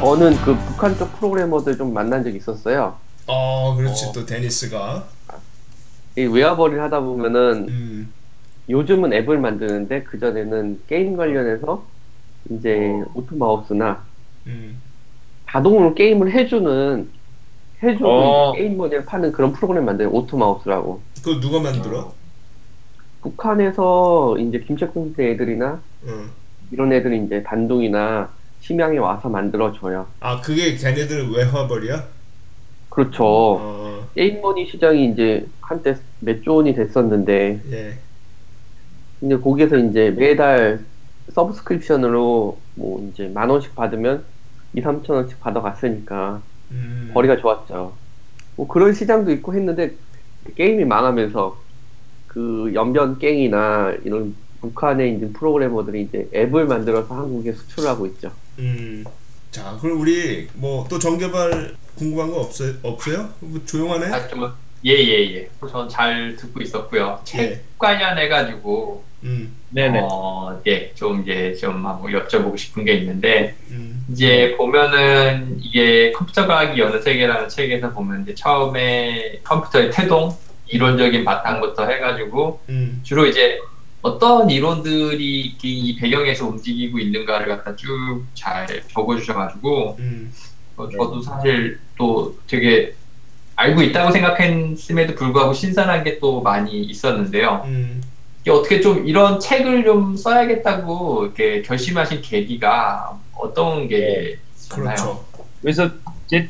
저는 그 북한 쪽 프로그래머들 좀 만난 적이 있었어요. 어, 그렇지 어. 또 데니스가. 이 외화벌이를 하다 보면은 음. 요즘은 앱을 만드는데 그 전에는 게임 관련해서 이제 auto mouse나 음. 자동으로 게임을 해주는 해주고 어. 게임 머니를 파는 그런 프로그램 만드는 auto mouse라고. 그거 누가 만들어? 북한에서 이제 김책공대 애들이나 응. 이런 애들이 이제 단둥이나 심양에 와서 만들어줘요. 아, 그게 걔네들 외화벌이야? 그렇죠. 어. 게임머니 시장이 이제 한때 몇조 원이 됐었는데 예. 이제 거기에서 이제 매달 서브스크립션으로 뭐 이제 만 원씩 받으면 2, 3천 원씩 받아갔으니까 음. 거리가 좋았죠. 뭐 그런 시장도 있고 했는데 게임이 망하면서 그 연변갱이나 이런 북한에 있는 프로그래머들이 이제 앱을 만들어서 한국에 수출하고 있죠. 음. 자, 그럼 우리 뭐 또 정개발 궁금한 거 없어요? 없어요? 뭐 조용하네? 아, 좀, 예, 예, 예. 전잘 듣고 있었고요. 책 예. 관련해 가지고, 음. 네네. 어, 예, 좀 이제 좀 한번 여쭤보고 싶은 게 있는데, 음. 이제 보면은 이게 컴퓨터 과학이 어느 세계라는 책에서 보면 이제 처음에 컴퓨터의 태동, 이론적인 바탕부터 해가지고, 음. 주로 이제 어떤 이론들이 이 배경에서 움직이고 있는가를 갖다 쭉 잘 적어주셔가지고, 음. 어, 저도 사실 또 되게 알고 있다고 생각했음에도 불구하고 신선한 게 또 많이 있었는데요. 음. 이게 어떻게 좀 이런 책을 좀 써야겠다고 이렇게 결심하신 계기가 어떤 게 있었나요? 그렇죠. 그래서 제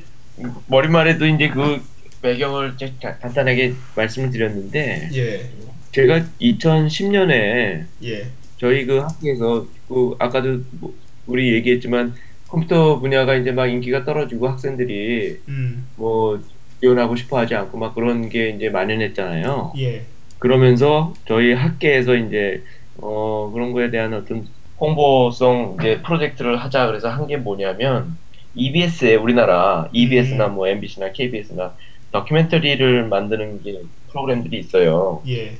머리말에도 이제 그 배경을 간단하게 말씀을 드렸는데 예. 제가 2010년에 예. 저희 그 학교에서 그 아까도 뭐 우리 얘기했지만 컴퓨터 분야가 이제 막 인기가 떨어지고 학생들이 음. 뭐 지원하고 싶어 하지 않고 막 그런 게 이제 만연했잖아요. 예. 그러면서 저희 학계에서 이제 어 그런 거에 대한 어떤 홍보성 이제 프로젝트를 하자 그래서 한 게 뭐냐면 EBS에 우리나라 EBS나 뭐 MBC나 KBS나 다큐멘터리를 만드는 게 프로그램들이 있어요. 예.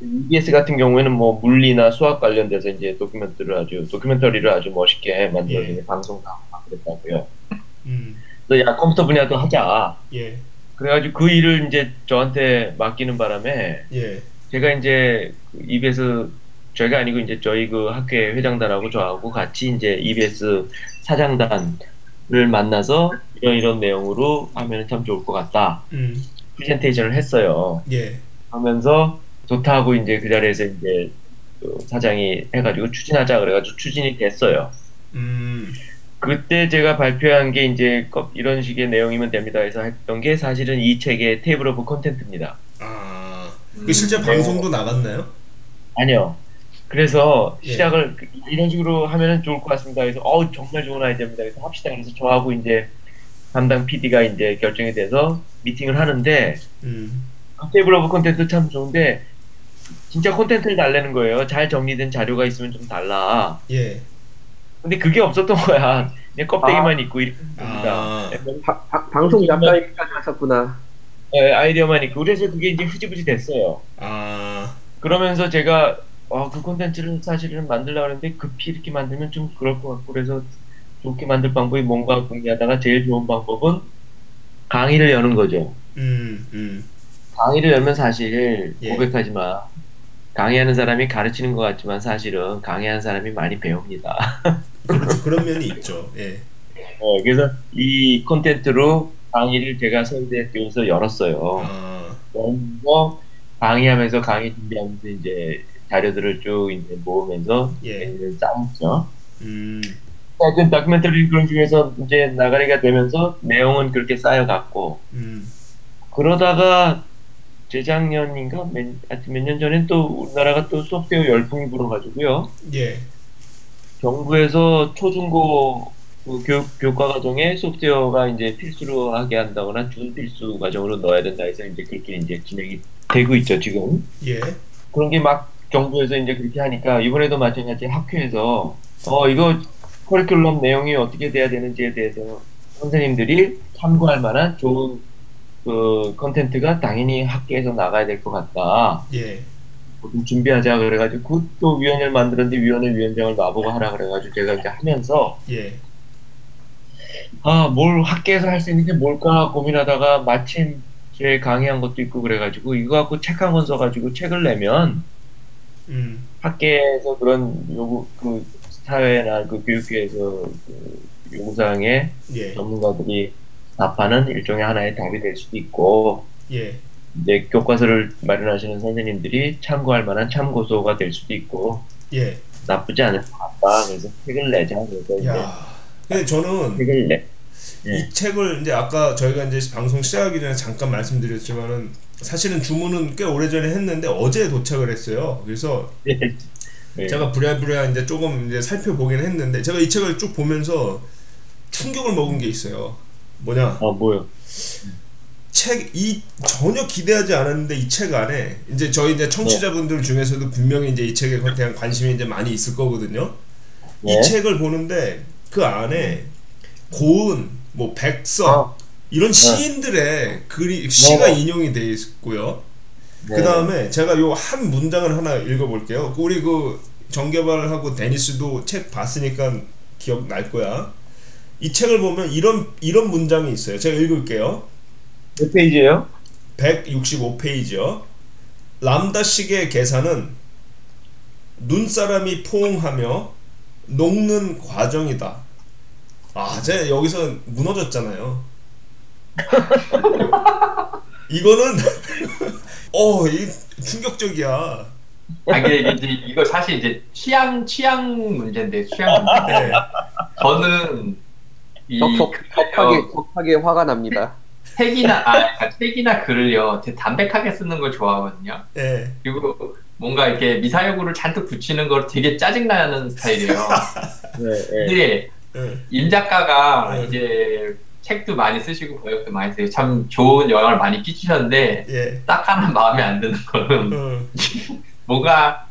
EBS 같은 경우에는 뭐 물리나 수학 관련돼서 이제 도큐멘터리를 아주 도큐멘터리를 아주 멋있게 만들어서 예. 방송도 하고 그랬다고요. 음. 그래서 야 컴퓨터 분야도 하자. 예. 그래가지고 그 일을 이제 저한테 맡기는 바람에 예. 제가 이제 그 EBS 저희가 아니고 이제 저희 그 학회 회장단하고 저하고 같이 이제 EBS 사장단을 만나서 이런 이런 내용으로 하면 참 좋을 것 같다. 음. 프레젠테이션을 했어요. 예. 하면서 좋다고 이제 그 자리에서 이제 그 사장이 해가지고 추진하자 그래가지고 추진이 됐어요. 음. 그때 제가 발표한 게 이제 거- 이런 식의 내용이면 됩니다 해서 했던 게 사실은 이 책의 table of contents입니다. 아. 음, 그 실제 방송도 나갔나요? 아니요. 그래서 예. 시작을 그- 이런 식으로 하면 좋을 것 같습니다. 그래서 어우 정말 좋은 아이디어입니다. 그래서 합시다. 그래서 저하고 이제 담당 PD가 이제 결정이 돼서 미팅을 하는데 음. table of contents 참 좋은데 진짜 콘텐츠를 달래는 거예요. 잘 정리된 자료가 있으면 좀 달라. 예. 근데 그게 없었던 거야. 그냥 껍데기만 있고 이렇게 됩니다. 아. 바- 바- 방송 작가님까지 하셨구나. 네, 아이디어만 있고 그래서 그게 이제 흐지부지 됐어요. 아. 그러면서 제가 어, 그 콘텐츠를 사실은 만들려고 하는데 급히 이렇게 만들면 좀 그럴 것 같고 그래서 좋게 만들 방법이 뭔가 궁리하다가 제일 좋은 방법은 강의를 여는 거죠. 음. 음. 강의를 열면 사실 예. 고백하지만 강의하는 사람이 가르치는 것 같지만 사실은 강의하는 사람이 많이 배웁니다. 그렇죠. 그런 면이 있죠. 예. 어, 그래서 이 콘텐츠로 강의를 제가 서울대에 띄워서 열었어요. 아. 먼저 강의하면서 강의 준비하면서 이제 자료들을 쭉 이제 모으면서 예. 예. 짜았죠. 음. 하여튼 다큐멘터리 그런 중에서 이제 나가리가 되면서 내용은 그렇게 쌓여갔고 음. 그러다가 재작년인가 몇, 하여튼 몇년 전엔 또 우리나라가 또 소프트웨어 열풍이 불어가지고요. 예. 정부에서 초중고 그 교육 교과 과정에 소프트웨어가 이제 필수로 하게 한다거나 준필수 과정으로 넣어야 된다 해서 이제 그렇게 이제 진행이 되고 있죠 지금. 예. 그런 게 막 정부에서 이제 그렇게 하니까 이번에도 마찬가지 학교에서 어 이거 커리큘럼 내용이 어떻게 돼야 되는지에 대해서 선생님들이 참고할 만한 좋은 그 컨텐츠가 당연히 학교에서 나가야 될 것 같다. 예. 좀 준비하자 그래가지고 그또 위원회를 만들었는데 위원회 위원장을 나보고 하라 그래가지고 제가 이제 하면서 예. 아, 뭘 학계에서 할 수 있는 게 뭘까 고민하다가 마침 제 강의한 것도 있고 그래가지고 이거 갖고 책 한 권 써가지고 책을 내면 음. 학계에서 그런 요구 그 사회나 그 교육계에서 그 요구사항에 예. 전문가들이 답하는 일종의 하나의 답이 될 수도 있고 예. 이제 교과서를 마련하시는 선생님들이 참고할 만한 참고서가 될 수도 있고 예. 나쁘지 않을 것 같다. 그래서 책을 내자. 그래서 이제 야. 근데 저는 책을 내. 예. 이 책을 이제 아까 저희가 이제 방송 시작하기 전에 잠깐 말씀드렸지만은 사실은 주문은 꽤 오래 전에 했는데 어제 도착을 했어요. 그래서 네. 제가 부랴부랴 이제 조금 이제 살펴보긴 했는데 제가 이 책을 쭉 보면서 충격을 먹은 게 있어요. 뭐냐? 어 뭐요? 책 이 전혀 기대하지 않았는데 이 책 안에 이제 저희 이제 청취자분들 중에서도 분명히 이제 이 책에 대한 관심이 이제 많이 있을 거거든요. 네. 이 책을 보는데 그 안에 고은, 뭐 백석 아. 이런 시인들의 글이 시가 네. 인용이 돼 있고요. 네. 그 다음에 제가 요 한 문장을 하나 읽어볼게요. 우리 그 정개발하고 데니스도 책 봤으니까 기억 날 거야. 이 책을 보면 이런 이런 문장이 있어요. 제가 읽을게요. 몇 페이지예요? 165페이지요. 람다식의 계산은 눈사람이 포옹하며 녹는 과정이다. 아, 제가 여기서 무너졌잖아요. 이거는 어, 이 충격적이야. 아, 이게 이제 이거 사실 이제 취향 취향 문제인데 취향 문제. 네. 저는 적, 글을요, 적하게, 적하게 화가 납니다. 책이나 아 책이나 글을요 되게 담백하게 쓰는 걸 좋아하거든요. 네. 그리고 뭔가 이렇게 미사여구를 잔뜩 붙이는 걸 되게 짜증나는 스타일이에요. 네. 네. 근데 네. 임 작가가 네. 이제 책도 많이 쓰시고 번역도 많이 쓰고 참 좋은 영향을 많이 끼치셨는데 예. 딱 하나 마음에 안 드는 거는 어, 뭔가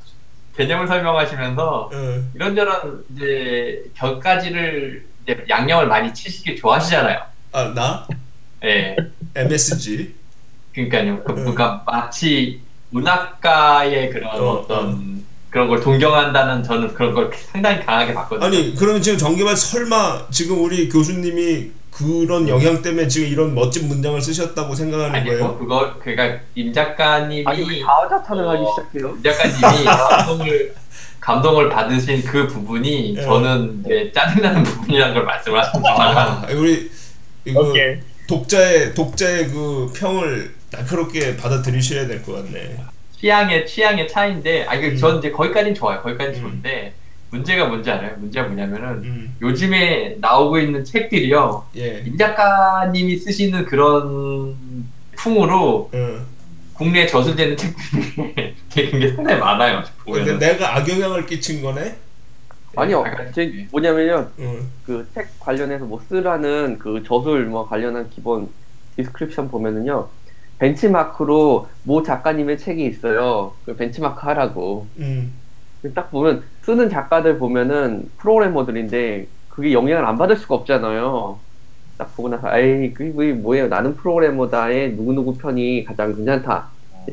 개념을 설명하시면서 어. 이런저런 이제 곁가지를 이제 양념을 많이 치시길 좋아하시잖아요. 아, 나 예. MSG. 그러니까요. 그, 음. 그러니까 마치 문학가의 그런 어, 어, 떤 그런 걸 동경한다는 저는 그런 걸 상당히 강하게 봤거든요. 아니, 그러면 지금 정개발 설마 지금 우리 교수님이 그런 영향 때문에 지금 이런 멋진 문장을 쓰셨다고 생각하는 아니 뭐 거예요? 그거 그러니까 임 작가님이 아니, 왜 가하자탄을 어, 하기 시작해요? 임 작가님이 감동을 감동을 받으신 그 부분이 예. 저는 이제 짜증나는 부분이라는 걸 말씀을 하셨지만 아, 우리 이거 오케이. 독자의 독자의 그 평을 날카롭게 받아들이셔야 될 것 같네. 취향의 취향의 차이인데 아 이게 음. 전 이제 거기까지는 좋아요. 거기까지는 음. 좋은데 문제가 뭔지 알아요? 문제가 뭐냐면은 음, 요즘에 나오고 있는 책들이요. 예. 임 작가님이 쓰시는 그런 풍으로 어. 국내에 저술되는 책들이 되게 상당히 많아요. 근데 보면 내가 악영향을 끼친 거네. 아니요, 약간- 제 뭐냐면요, 어. 그책 관련해서 뭐 쓰라는 그 저술 뭐 관련한 기본 description 보면은요, benchmark로 모 작가님의 책이 있어요. 그 벤치마크 하라고. 음. 딱 보면 쓰는 작가들 보면은 프로그래머들인데 그게 영향을 안 받을 수가 없잖아요. 딱 보고 나서 에이 그게 뭐- 뭐예요? 나는 프로그래머다의 누구누구 편이 가장 괜찮다.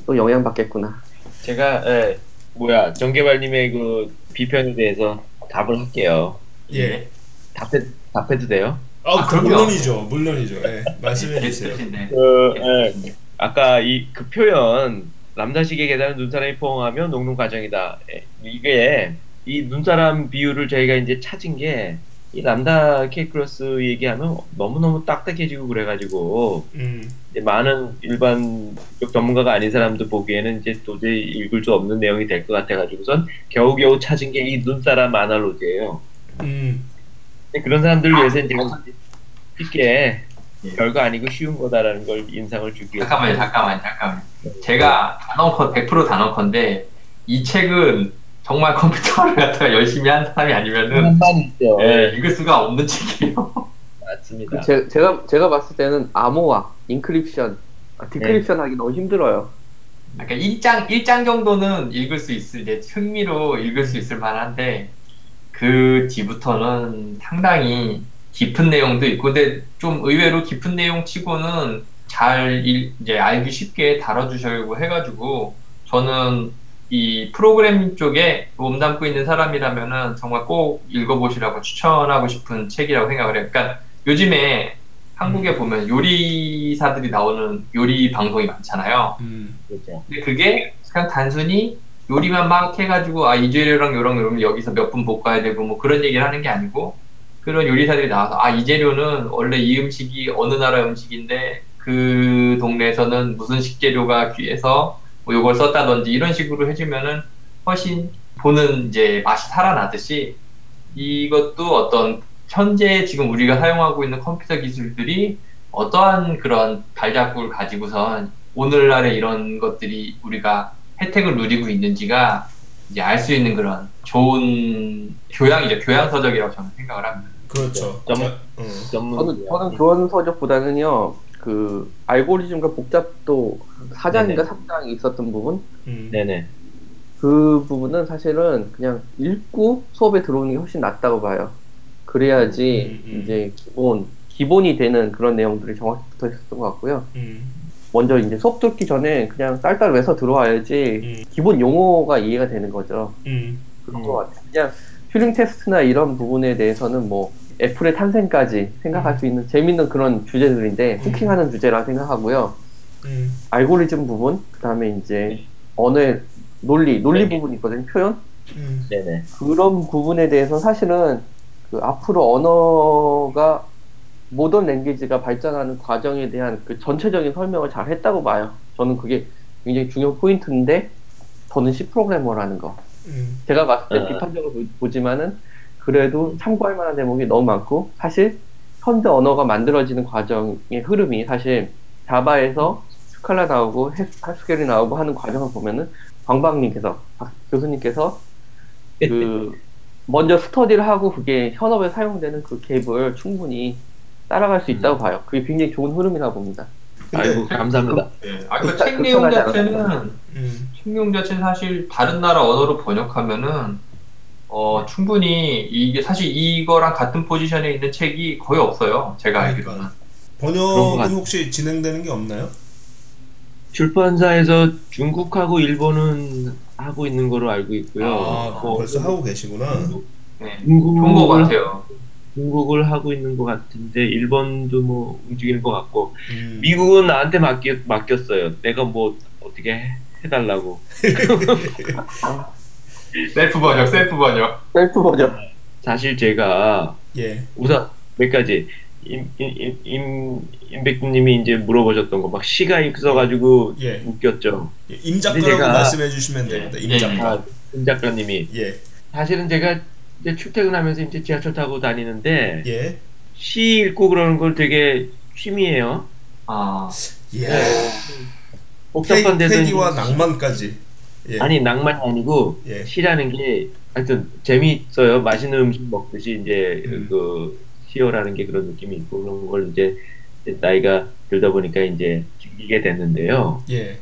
또 영향 받겠구나. 제가 예, 뭐야 정개발님의 그 비평에 대해서 답을 할게요. 예. 답해 답해도 돼요? 아, 아, 그. 물론이죠. 물론이죠. 예. 말씀해 주세요. 게스트신데 그 예, 아까 이 그 표현 남자식의 계단은 눈사람이 포옹하며 녹는 과정이다. 예, 이게 이 눈사람 비율을 저희가 이제 찾은 게 이 람다 케이크로스 얘기하면 너무너무 딱딱해지고 그래가지고 음. 이제 많은 일반 쪽 전문가가 아닌 사람도 보기에는 이제 도저히 읽을 수 없는 내용이 될 것 같아가지고선 겨우겨우 찾은 게 이 눈사람 아날로지예요. 음. 그런 사람들 위해서 제가 쉽게 예. 별거 아니고 쉬운 거다라는 걸 인상을 주기 위해서 잠깐만요, 잠깐만요, 잠깐만요. 제가 단언컨 100% 단언컨대 이 책은 정말 컴퓨터를 갖다가 열심히 한 사람이 아니면은 있죠. 예, 읽을 수가 없는 책이에요. 맞습니다. 제, 제가 제가 봤을 때는 암호화, encryption, 아, decryption 하기 너무 힘들어요. 그러니까 1장, 1장 정도는 읽을 수 있을, 이제 흥미로 읽을 수 있을 만한데, 그 뒤부터는 상당히 깊은 내용도 있고, 근데 좀 의외로 깊은 내용 치고는 잘 읽- 이제 알기 쉽게 다뤄주시려고 해가지고, 저는 이 프로그래밍 쪽에 몸담고 있는 사람이라면은 정말 꼭 읽어보시라고 추천하고 싶은 책이라고 생각을 해요. 그러니까 요즘에 한국에 보면 요리사들이 나오는 요리 방송이 많잖아요. 음. 그렇죠. 근데 그게 그냥 단순히 요리만 막 해가지고 아 이 재료랑 요랑 요랑 여기서 몇 분 볶아야 되고 뭐 그런 얘기를 하는 게 아니고 그런 요리사들이 나와서 아 이 재료는 원래 이 음식이 어느 나라 음식인데 그 동네에서는 무슨 식재료가 귀해서 뭐 요걸 썼다든지 이런 식으로 해주면은 훨씬 보는 이제 맛이 살아나듯이 이것도 어떤 현재 지금 우리가 사용하고 있는 컴퓨터 기술들이 어떠한 그런 발자국을 가지고선 오늘날의 이런 것들이 우리가 혜택을 누리고 있는지가 이제 알 수 있는 그런 좋은 교양이죠. 교양 서적이라고 저는 생각을 합니다. 그렇죠. 점- 자, 어. 전문 저는, 저는 교원 서적보다는요, 그, 알고리즘과 복잡도 4장인가 네네. 3장이 있었던 부분? 음. 네네. 그 부분은 사실은 그냥 읽고 수업에 들어오는 게 훨씬 낫다고 봐요. 그래야지 음, 음. 이제 기본, 기본이 되는 그런 내용들이 정확히 붙어 있었던 것 같고요. 음. 먼저 이제 수업 듣기 전에 그냥 딸딸 외서 들어와야지 음. 기본 용어가 이해가 되는 거죠. 음. 그런 음. 것 같아요. 그냥 튜링 테스트나 이런 부분에 대해서는 뭐 애플의 탄생까지 생각할 음. 수 있는 재밌는 그런 주제들인데 음. 후킹하는 주제라 생각하고요. 음. 알고리즘 부분, 그 다음에 이제 언어의 논리, 논리 네. 부분이 있거든요. 표현? 음. 네네. 그런 부분에 대해서 사실은 그 앞으로 언어가 모던 랭귀지가 발전하는 과정에 대한 그 전체적인 설명을 잘 했다고 봐요. 저는 그게 굉장히 중요한 포인트인데 저는 C 프로그래머라는 거. 음. 제가 봤을 때 아. 비판적으로 보- 보지만은 그래도 참고할 만한 대목이 너무 많고 사실 현대 언어가 만들어지는 과정의 흐름이 사실 자바에서 스칼라 나오고 해- 하스켈이 나오고 하는 과정을 보면은 광방님께서 박 교수님께서 그 먼저 스터디를 하고 그게 현업에 사용되는 그 갭을 충분히 따라갈 수 있다고 봐요. 그게 굉장히 좋은 흐름이라고 봅니다. 아이고 감사합니다. 아, 그 극차- 책 내용 자체는 음. 책 내용 자체는 사실 다른 나라 언어로 번역하면은 어 충분히 이게 사실 이거랑 같은 포지션에 있는 책이 거의 없어요. 제가 그러니까. 알기로는. 번역은 같- 혹시 진행되는 게 없나요? 출판사에서 중국하고 일본은 하고 있는 거로 알고 있고요. 아, 뭐 벌써 하고 계시구나. 네. 중국을, 좋은 것 같아요. 중국을 하고 있는 것 같은데 일본도 뭐 움직이는 것 같고 음. 미국은 나한테 맡겨, 맡겼어요. 내가 뭐 어떻게 해, 해달라고. 셀프 번역, 셀프 번역. 셀프 버전. 사실 제가 예. 우선 몇 가지 임, 임, 임, 임백두님이 이제 물어보셨던 거 막 시가 있어가지고 예. 웃겼죠. 예, 임 작가라고 말씀해 주시면 예, 됩니다. 예, 임 작가. 아, 임 작가님이 예. 사실은 제가 이제 출퇴근하면서 이제 지하철 타고 다니는데 예. 시 읽고 그러는 걸 되게 취미예요. 아, 예. 복잡한 데서 이제 낭만까지. 예. 아니 낭만이 아니고 예. 시라는 게 하여튼 재미있어요. 맛있는 음식 먹듯이 이제 음. 그 시어라는 게 그런 느낌이 있고 그런 걸 이제 나이가 들다 보니까 이제 즐기게 됐는데요. 예.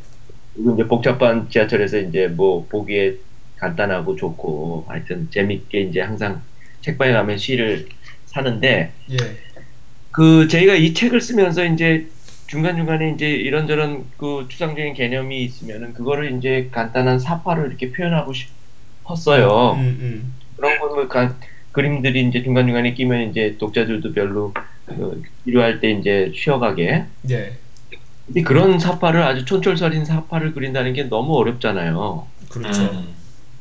그리고 이제 복잡한 지하철에서 이제 뭐 보기에 간단하고 좋고 하여튼 재밌게 이제 항상 책방에 가면 시를 사는데 예. 그 저희가 이 책을 쓰면서 이제 중간 중간에 이제 이런저런 그 추상적인 개념이 있으면은 그거를 이제 간단한 사파로 이렇게 표현하고 싶었어요. 음, 음. 그런 거뭐 그림들이 이제 중간 중간에 끼면 이제 독자들도 별로 그 필요할 때 이제 쉬어가게. 예. 근데 그런 사파를 아주 촌철살인 사파를 그린다는 게 너무 어렵잖아요. 그렇죠. 음.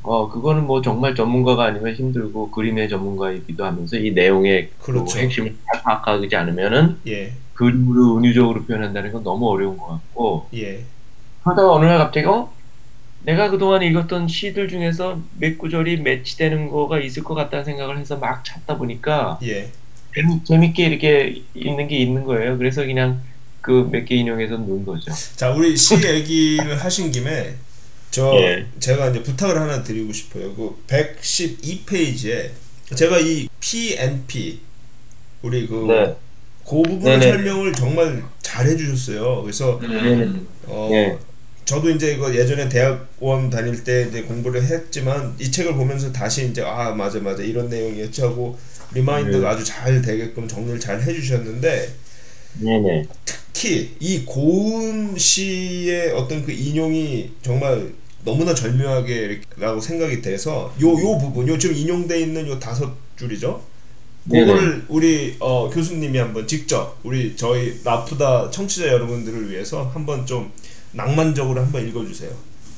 어 그거는 뭐 정말 전문가가 아니면 힘들고 그림의 전문가이기도 하면서 이 내용의 그 그렇죠. 핵심을 잘 파악하지 않으면은 예. 그림으로 은유적으로 표현한다는 건 너무 어려운 것 같고 예. 그러다가 어느 날 갑자기 어 내가 그동안 읽었던 시들 중에서 몇 구절이 매치되는 거가 있을 것 같다는 생각을 해서 막 찾다 보니까 예. 재미, 재밌게 이렇게 읽는 게 있는 거예요. 그래서 그냥 그 몇 개 인용해서 놓은 거죠. 자, 우리 시 얘기를 하신 김에 저 예. 제가 이제 부탁을 하나 드리고 싶어요. 그 112페이지에 제가 이 P NP 우리 그 네. 그 부분. 설명을 정말 잘 해주셨어요. 그래서 음. 어 네. 저도 이제 이거 예전에 대학원 다닐 때 이제 공부를 했지만 이 책을 보면서 다시 이제 아 맞아 맞아 이런 내용이었지 하고 remind가 네. 아주 잘 되게끔 정리를 잘 해주셨는데 네네. 특히 이 고은 씨의 어떤 그 인용이 정말 너무나 절묘하게라고 생각이 돼서 요 요 부분 요 지금 인용돼 있는 요 다섯 줄이죠. 그거를 우리 어, 교수님이 한번 직접 우리 저희 라프다 청취자 여러분들을 위해서 한번 좀 낭만적으로 한번 읽어주세요.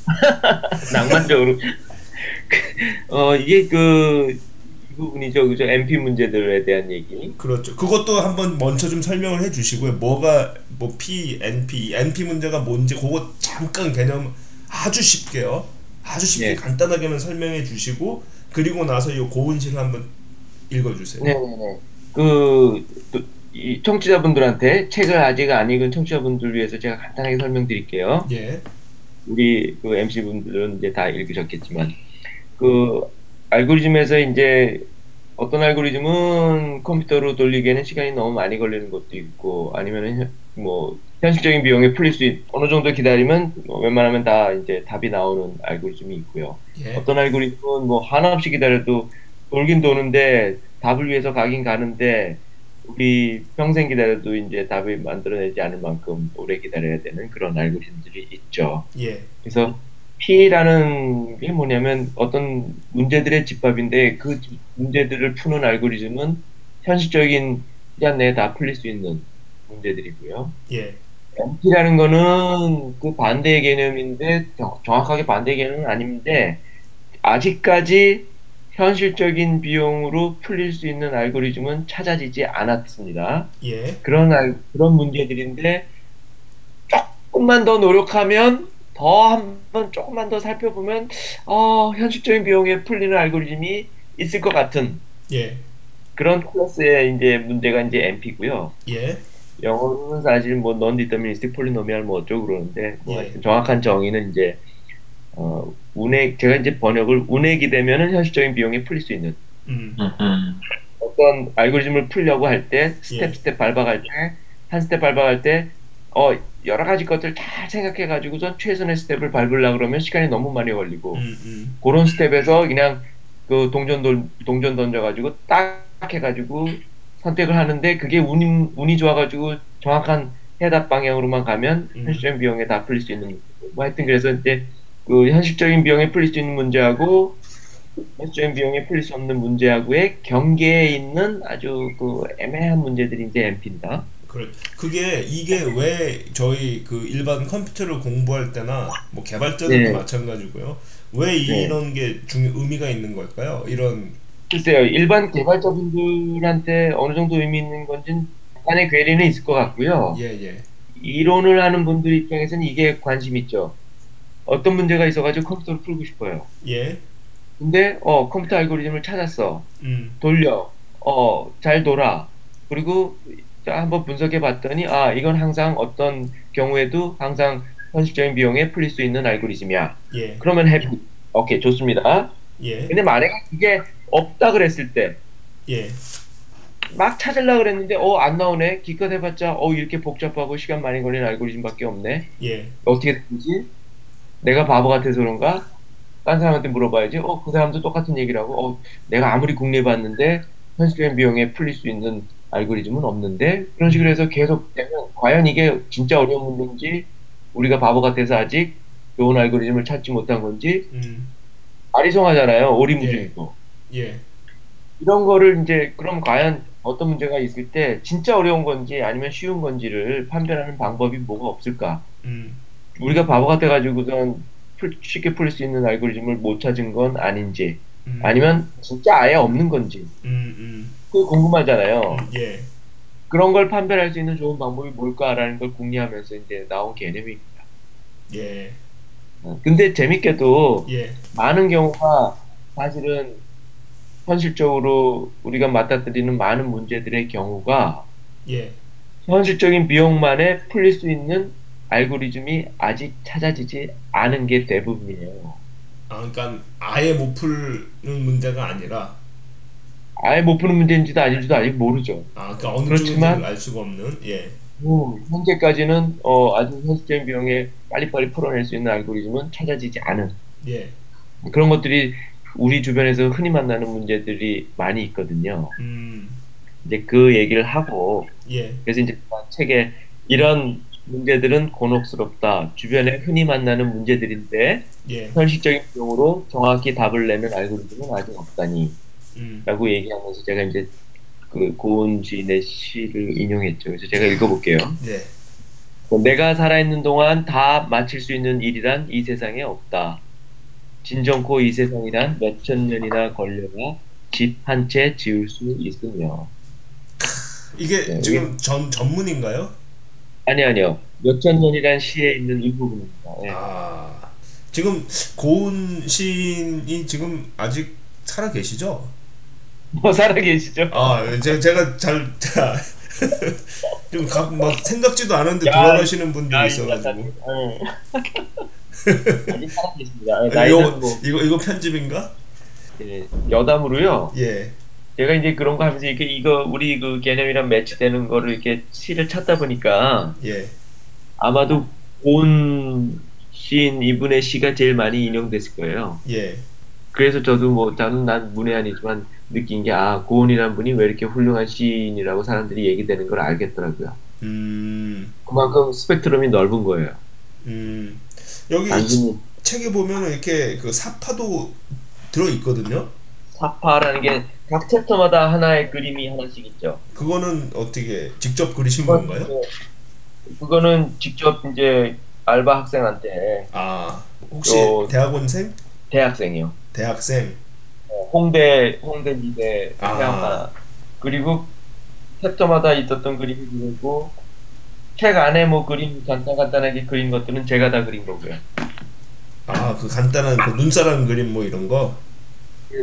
낭만적으로 어 이게 그이 부분이죠 그죠 MP 문제들에 대한 얘기 그렇죠. 그것도 한번 먼저 좀 설명을 해주시고요. 뭐가 뭐 P, NP, NP 문제가 뭔지 그거 잠깐 개념 아주 쉽게요. 아주 쉽게 예. 간단하게만 설명해 주시고 그리고 나서 이 고은실을 한번 읽어주세요. 네네네 그 또, 이 청취자분들한테 책을 아직 안 읽은 청취자분들 위해서 제가 간단하게 설명드릴게요. 예, 우리 그 MC 분들은 이제 다 읽으셨겠지만 그 알고리즘에서 이제 어떤 알고리즘은 컴퓨터로 돌리기에는 시간이 너무 많이 걸리는 것도 있고 아니면은 현- 뭐 현실적인 비용에 풀릴 수 있, 어느 정도 기다리면 뭐 웬만하면 다 이제 답이 나오는 알고리즘이 있고요. 예, 어떤 알고리즘은 뭐 한없이 기다려도 돌긴 도는데 답을 위해서 가긴 가는데 우리 평생 기다려도 이제 답을 만들어내지 않을 만큼 오래 기다려야 되는 그런 알고리즘들이 있죠. 예, 그래서 P라는 게 뭐냐면 어떤 문제들의 집합인데 그 지- 문제들을 푸는 알고리즘은 현실적인 시간 내에 다 풀릴 수 있는 문제들이고요. 예, NP라는 거는 그 반대의 개념인데 정- 정확하게 반대의 개념은 아닌데 아직까지 현실적인 비용으로 풀릴 수 있는 알고리즘은 찾아지지 않았습니다. 예, 그런 알- 그런 문제들인데 조금만 더 노력하면 더 한번 조금만 더 살펴보면 어, 현실적인 비용에 풀리는 알고리즘이 있을 것 같은 예, 그런 클래스의 이제 문제가 이제 NP고요. 예, 영어로는 사실 뭐 non-deterministic polynomial 뭐 어쩌고 그러는데 뭐 예. 정확한 정의는 이제 어, 운에 제가 이제 번역을 운에 기대면은 현실적인 비용에 풀릴 수 있는 음. 어떤 알고리즘을 풀려고 할때 예. 스텝 스텝 밟아갈 때 한 스텝 밟아갈 때 어, 여러 가지 것들 잘 생각해 가지고선 최선의 스텝을 밟으려고 그러면 시간이 너무 많이 걸리고 음, 음, 그런 스텝에서 그냥 그 동전 돌 동전 던져 가지고 딱 해 가지고 선택을 하는데 그게 운이 운이 좋아 가지고 정확한 해답 방향으로만 가면 음. 현실적인 비용에 다 풀릴 수 있는 뭐 하여튼 그래서 이제 그 현실적인 비용에 풀릴 수 있는 문제하고 현실적인 비용에 풀릴 수 없는 문제하고의 경계에 있는 아주 그 애매한 문제들이 이제 NP입니다. 그래. 그게 이게 왜 저희 그 일반 컴퓨터를 공부할 때나 뭐 개발자들도 네. 마찬가지고요. 왜 이런 게 중, 의미가 있는 걸까요? 이런 글쎄요, 일반 개발자분들한테 어느 정도 의미 있는 건지는 약간의 괴리는 있을 것 같고요. 예, 예. 이론을 하는 분들 입장에서는 이게 관심 있죠. 어떤 문제가 있어가지고 컴퓨터를 풀고 싶어요. 예. 근데 어 컴퓨터 알고리즘을 찾았어. 음. 돌려. 어 잘 돌아. 그리고 자, 한번 분석해 봤더니 아 이건 항상 어떤 경우에도 항상 현실적인 비용에 풀릴 수 있는 알고리즘이야. 예. 그러면 해피. 오케이 좋습니다. 예. 근데 만약에 그게 없다 그랬을 때 예. 막 찾으려고 그랬는데 어 안 나오네 기껏 해봤자 어 이렇게 복잡하고 시간 많이 걸리는 알고리즘밖에 없네 예. 어떻게 되지 내가 바보 같아서 그런가 딴 사람한테 물어봐야지 어 그 사람도 똑같은 얘기를 하고 어 내가 아무리 궁리해봤는데 현실적인 비용에 풀릴 수 있는 알고리즘은 없는데 그런 식으로 해서 계속 되면 과연 이게 진짜 어려운 문제인지 우리가 바보 같아서 아직 좋은 알고리즘을 찾지 못한 건지 음. 아리송하잖아요 오리무중이고 예. 이런 거를 이제 그럼 과연 어떤 문제가 있을 때 진짜 어려운 건지 아니면 쉬운 건지를 판별하는 방법이 뭐가 없을까? 음. 우리가 바보 같아가지고선 풀- 쉽게 풀릴 수 있는 알고리즘을 못 찾은 건 아닌지 음. 아니면 진짜 아예 없는 건지 음. 음. 그게 궁금하잖아요. 음. 예. 그런 걸 판별할 수 있는 좋은 방법이 뭘까라는 걸 궁리하면서 이제 나온 개념입니다. 예. 어, 근데 재밌게도 예. 많은 경우가 사실은 현실적으로 우리가 맞닥뜨리는 많은 문제들의 경우가 예. 현실적인 비용만에 풀릴 수 있는 알고리즘이 아직 찾아지지 않은 게 대부분이에요. 아, 그러니까 아예 못 푸는 문제가 아니라 아예 못 푸는 문제인지도 아닌지도 아직 모르죠. 아, 그러니까 어느 그렇지만- 알 수가 없는. 예. 음, 현재까지는 어, 아주 현실적인 비용에 빨리빨리 풀어낼 수 있는 알고리즘은 찾아지지 않은 예. 그런 것들이 우리 주변에서 흔히 만나는 문제들이 많이 있거든요. 음. 이제 그 얘기를 하고 예. 그래서 이제 책에 이런 문제들은 곤혹스럽다. 주변에 흔히 만나는 문제들인데 예. 현실적인 비용으로 정확히 답을 내는 알고리즘은 아직 없다니 음. 라고 얘기하면서 제가 이제 그 고은 시인의 시를 인용했죠. 그래서 제가 읽어볼게요. 예. 뭐, 내가 살아있는 동안 다 마칠 수 있는 일이란 이 세상에 없다. 진정코 이 세상이란 몇천 년이나 걸려야 집 한 채 지을 수 있으며. 이게 네, 지금 전 전문인가요? 아니 아니요. 몇천 년이란 시에 있는 일부분입니다. 예. 아 지금 고은 시인이 지금 아직 살아 계시죠? 뭐 살아 계시죠? 아 제가 제가 잘좀 막 생각지도 않은데 야, 돌아가시는 분들이 야, 있어가지고 예. 아직 살아 계십니다. 예, 이거 나이는 뭐 이거 이거 편집인가? 예, 여담으로요. 예. 제가 이제 그런 거 하면서 이게 이거 우리 그 개념이랑 매치되는 거를 이렇게 시를 찾다 보니까 예. 아마도 고은 시인 이분의 시가 제일 많이 인용됐을 거예요. 예. 그래서 저도 뭐 저는 난 문외한이지만 느낀 게 아 고은이란 분이 왜 이렇게 훌륭한 시인이라고 사람들이 얘기되는 걸 알겠더라고요. 음. 그만큼 스펙트럼이 넓은 거예요. 음. 여기 단순히 책에 보면은 이렇게 그 사파도 들어 있거든요. 사파라는 게 각 챕터마다 하나의 그림이 하나씩 있죠. 그거는 어떻게 직접 그리신 건가요? 그거는 직접 이제 알바 학생한테 아 혹시 요- 대학원생? 대학생이요. 대학생? 홍대 홍대 미대 아. 그리고 챕터마다 있었던 그림이 그리고 책 안에 뭐 그림 간단 간단하게 그린 것들은 제가 다 그린 거고요. 아 그 간단한 그 눈사람 그림 뭐 이런 거?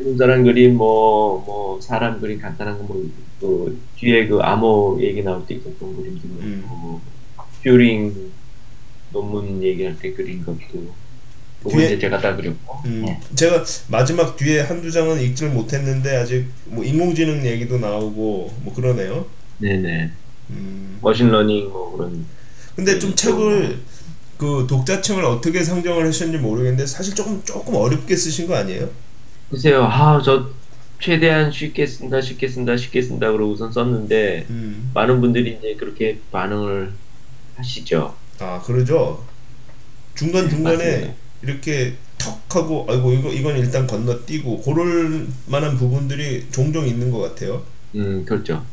눈사람 그림 뭐 뭐 사람 그림 간단한 거뭐그 뒤에 그 암호 얘기 나올 때 있었던 그림도 음. 있고 퓨링 논문 얘기할 때 그린 것도 그거 뒤에- 제가 다 그렸고 음, 네. 제가 마지막 뒤에 한두 장은 읽지를 못했는데 아직 뭐 인공지능 얘기도 나오고 뭐 그러네요. 네네 음. machine learning 뭐 그런 근데 좀 음, 책을 그 독자층을 어떻게 상정을 하셨는지 모르겠는데 사실 조금 조금 어렵게 쓰신 거 아니에요? 글쎄요 아 저 최대한 쉽게 쓴다 쉽게 쓴다 쉽게 쓴다 그러고 우선 썼는데 음. 많은 분들이 이제 그렇게 반응을 하시죠 아 그러죠. 중간 중간에 맞습니다. 이렇게 턱 하고 아이고 이거 이건 일단 건너뛰고 그럴 만한 부분들이 종종 있는 것 같아요. 음, 그렇죠.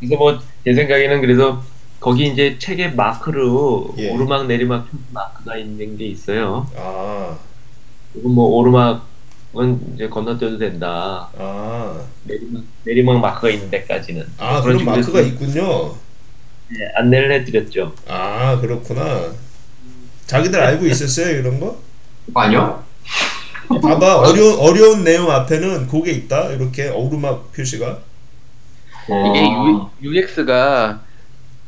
그래서 뭐 제 생각에는 그래서 거기 이제 책에 마크로 예. 오르막 내리막 마크가 있는 게 있어요. 아, 그리고 뭐 오르막 은 이제 건너뛰어도 된다. 아, 내리막 내리막 마크가 있는 데까지는 아 그런 그런 마크가 있군요. 예, 안내를 해드렸죠. 아 그렇구나. 자기들 알고 있었어요 이런 거? 아니요? 봐봐 어려운 어려운 내용 앞에는 그게 있다 이렇게 오르막 표시가. 이게 어. UX가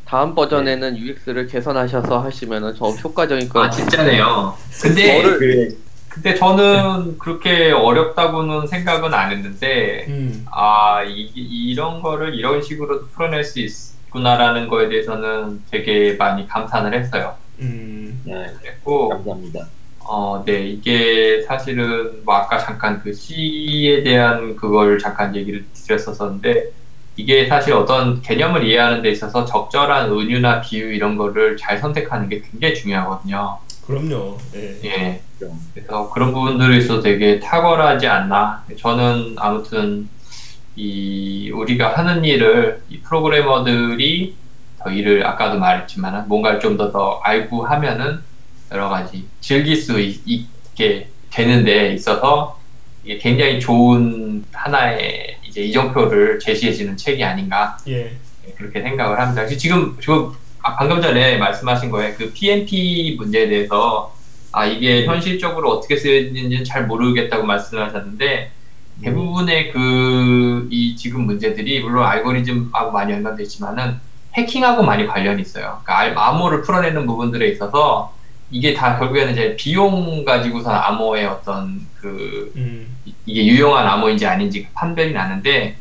다음 버전에는 UX를 개선하셔서 하시면은 좀 효과적일 것아 같아요. 진짜네요. 근데 저를- 그래, 근데 저는 그렇게 어렵다고는 생각은 안 했는데 음. 아 이, 이런 거를 이런 식으로 풀어낼 수 있구나라는 거에 대해서는 되게 많이 감탄을 했어요. 음. 네, 그랬고 감사합니다. 어, 네, 이게 사실은 뭐 아까 잠깐 그 시에 대한 그걸 잠깐 얘기를 드렸었었는데 이게 사실 어떤 개념을 이해하는 데 있어서 적절한 은유나 비유 이런 거를 잘 선택하는 게 굉장히 중요하거든요. 그럼요. 예. 예. 그래서 그런 부분들에 있어서 되게 탁월하지 않나. 저는 아무튼 이 우리가 하는 일을 이 프로그래머들이 더 일을 아까도 말했지만 뭔가를 좀 더 더 알고 하면은 여러 가지 즐길 수 있, 있게 되는 데 있어서 이게 굉장히 좋은 하나의 이제 이정표를 제시해주는 책이 아닌가 예. 네, 그렇게 생각을 합니다. 지금 지금 아, 방금 전에 말씀하신 거에 그 PNP 문제에 대해서 아 이게 현실적으로 어떻게 쓰여지는지는 잘 모르겠다고 말씀하셨는데 대부분의 그 이 지금 문제들이 물론 알고리즘하고 많이 연관돼 있지만은 해킹하고 많이 관련이 있어요. 그러니까 알- 암호를 풀어내는 부분들에 있어서 이게 다 결국에는 이제 비용 가지고서 암호의 어떤 그 음. 이- 이게 유용한 암호인지 아닌지 판별이 나는데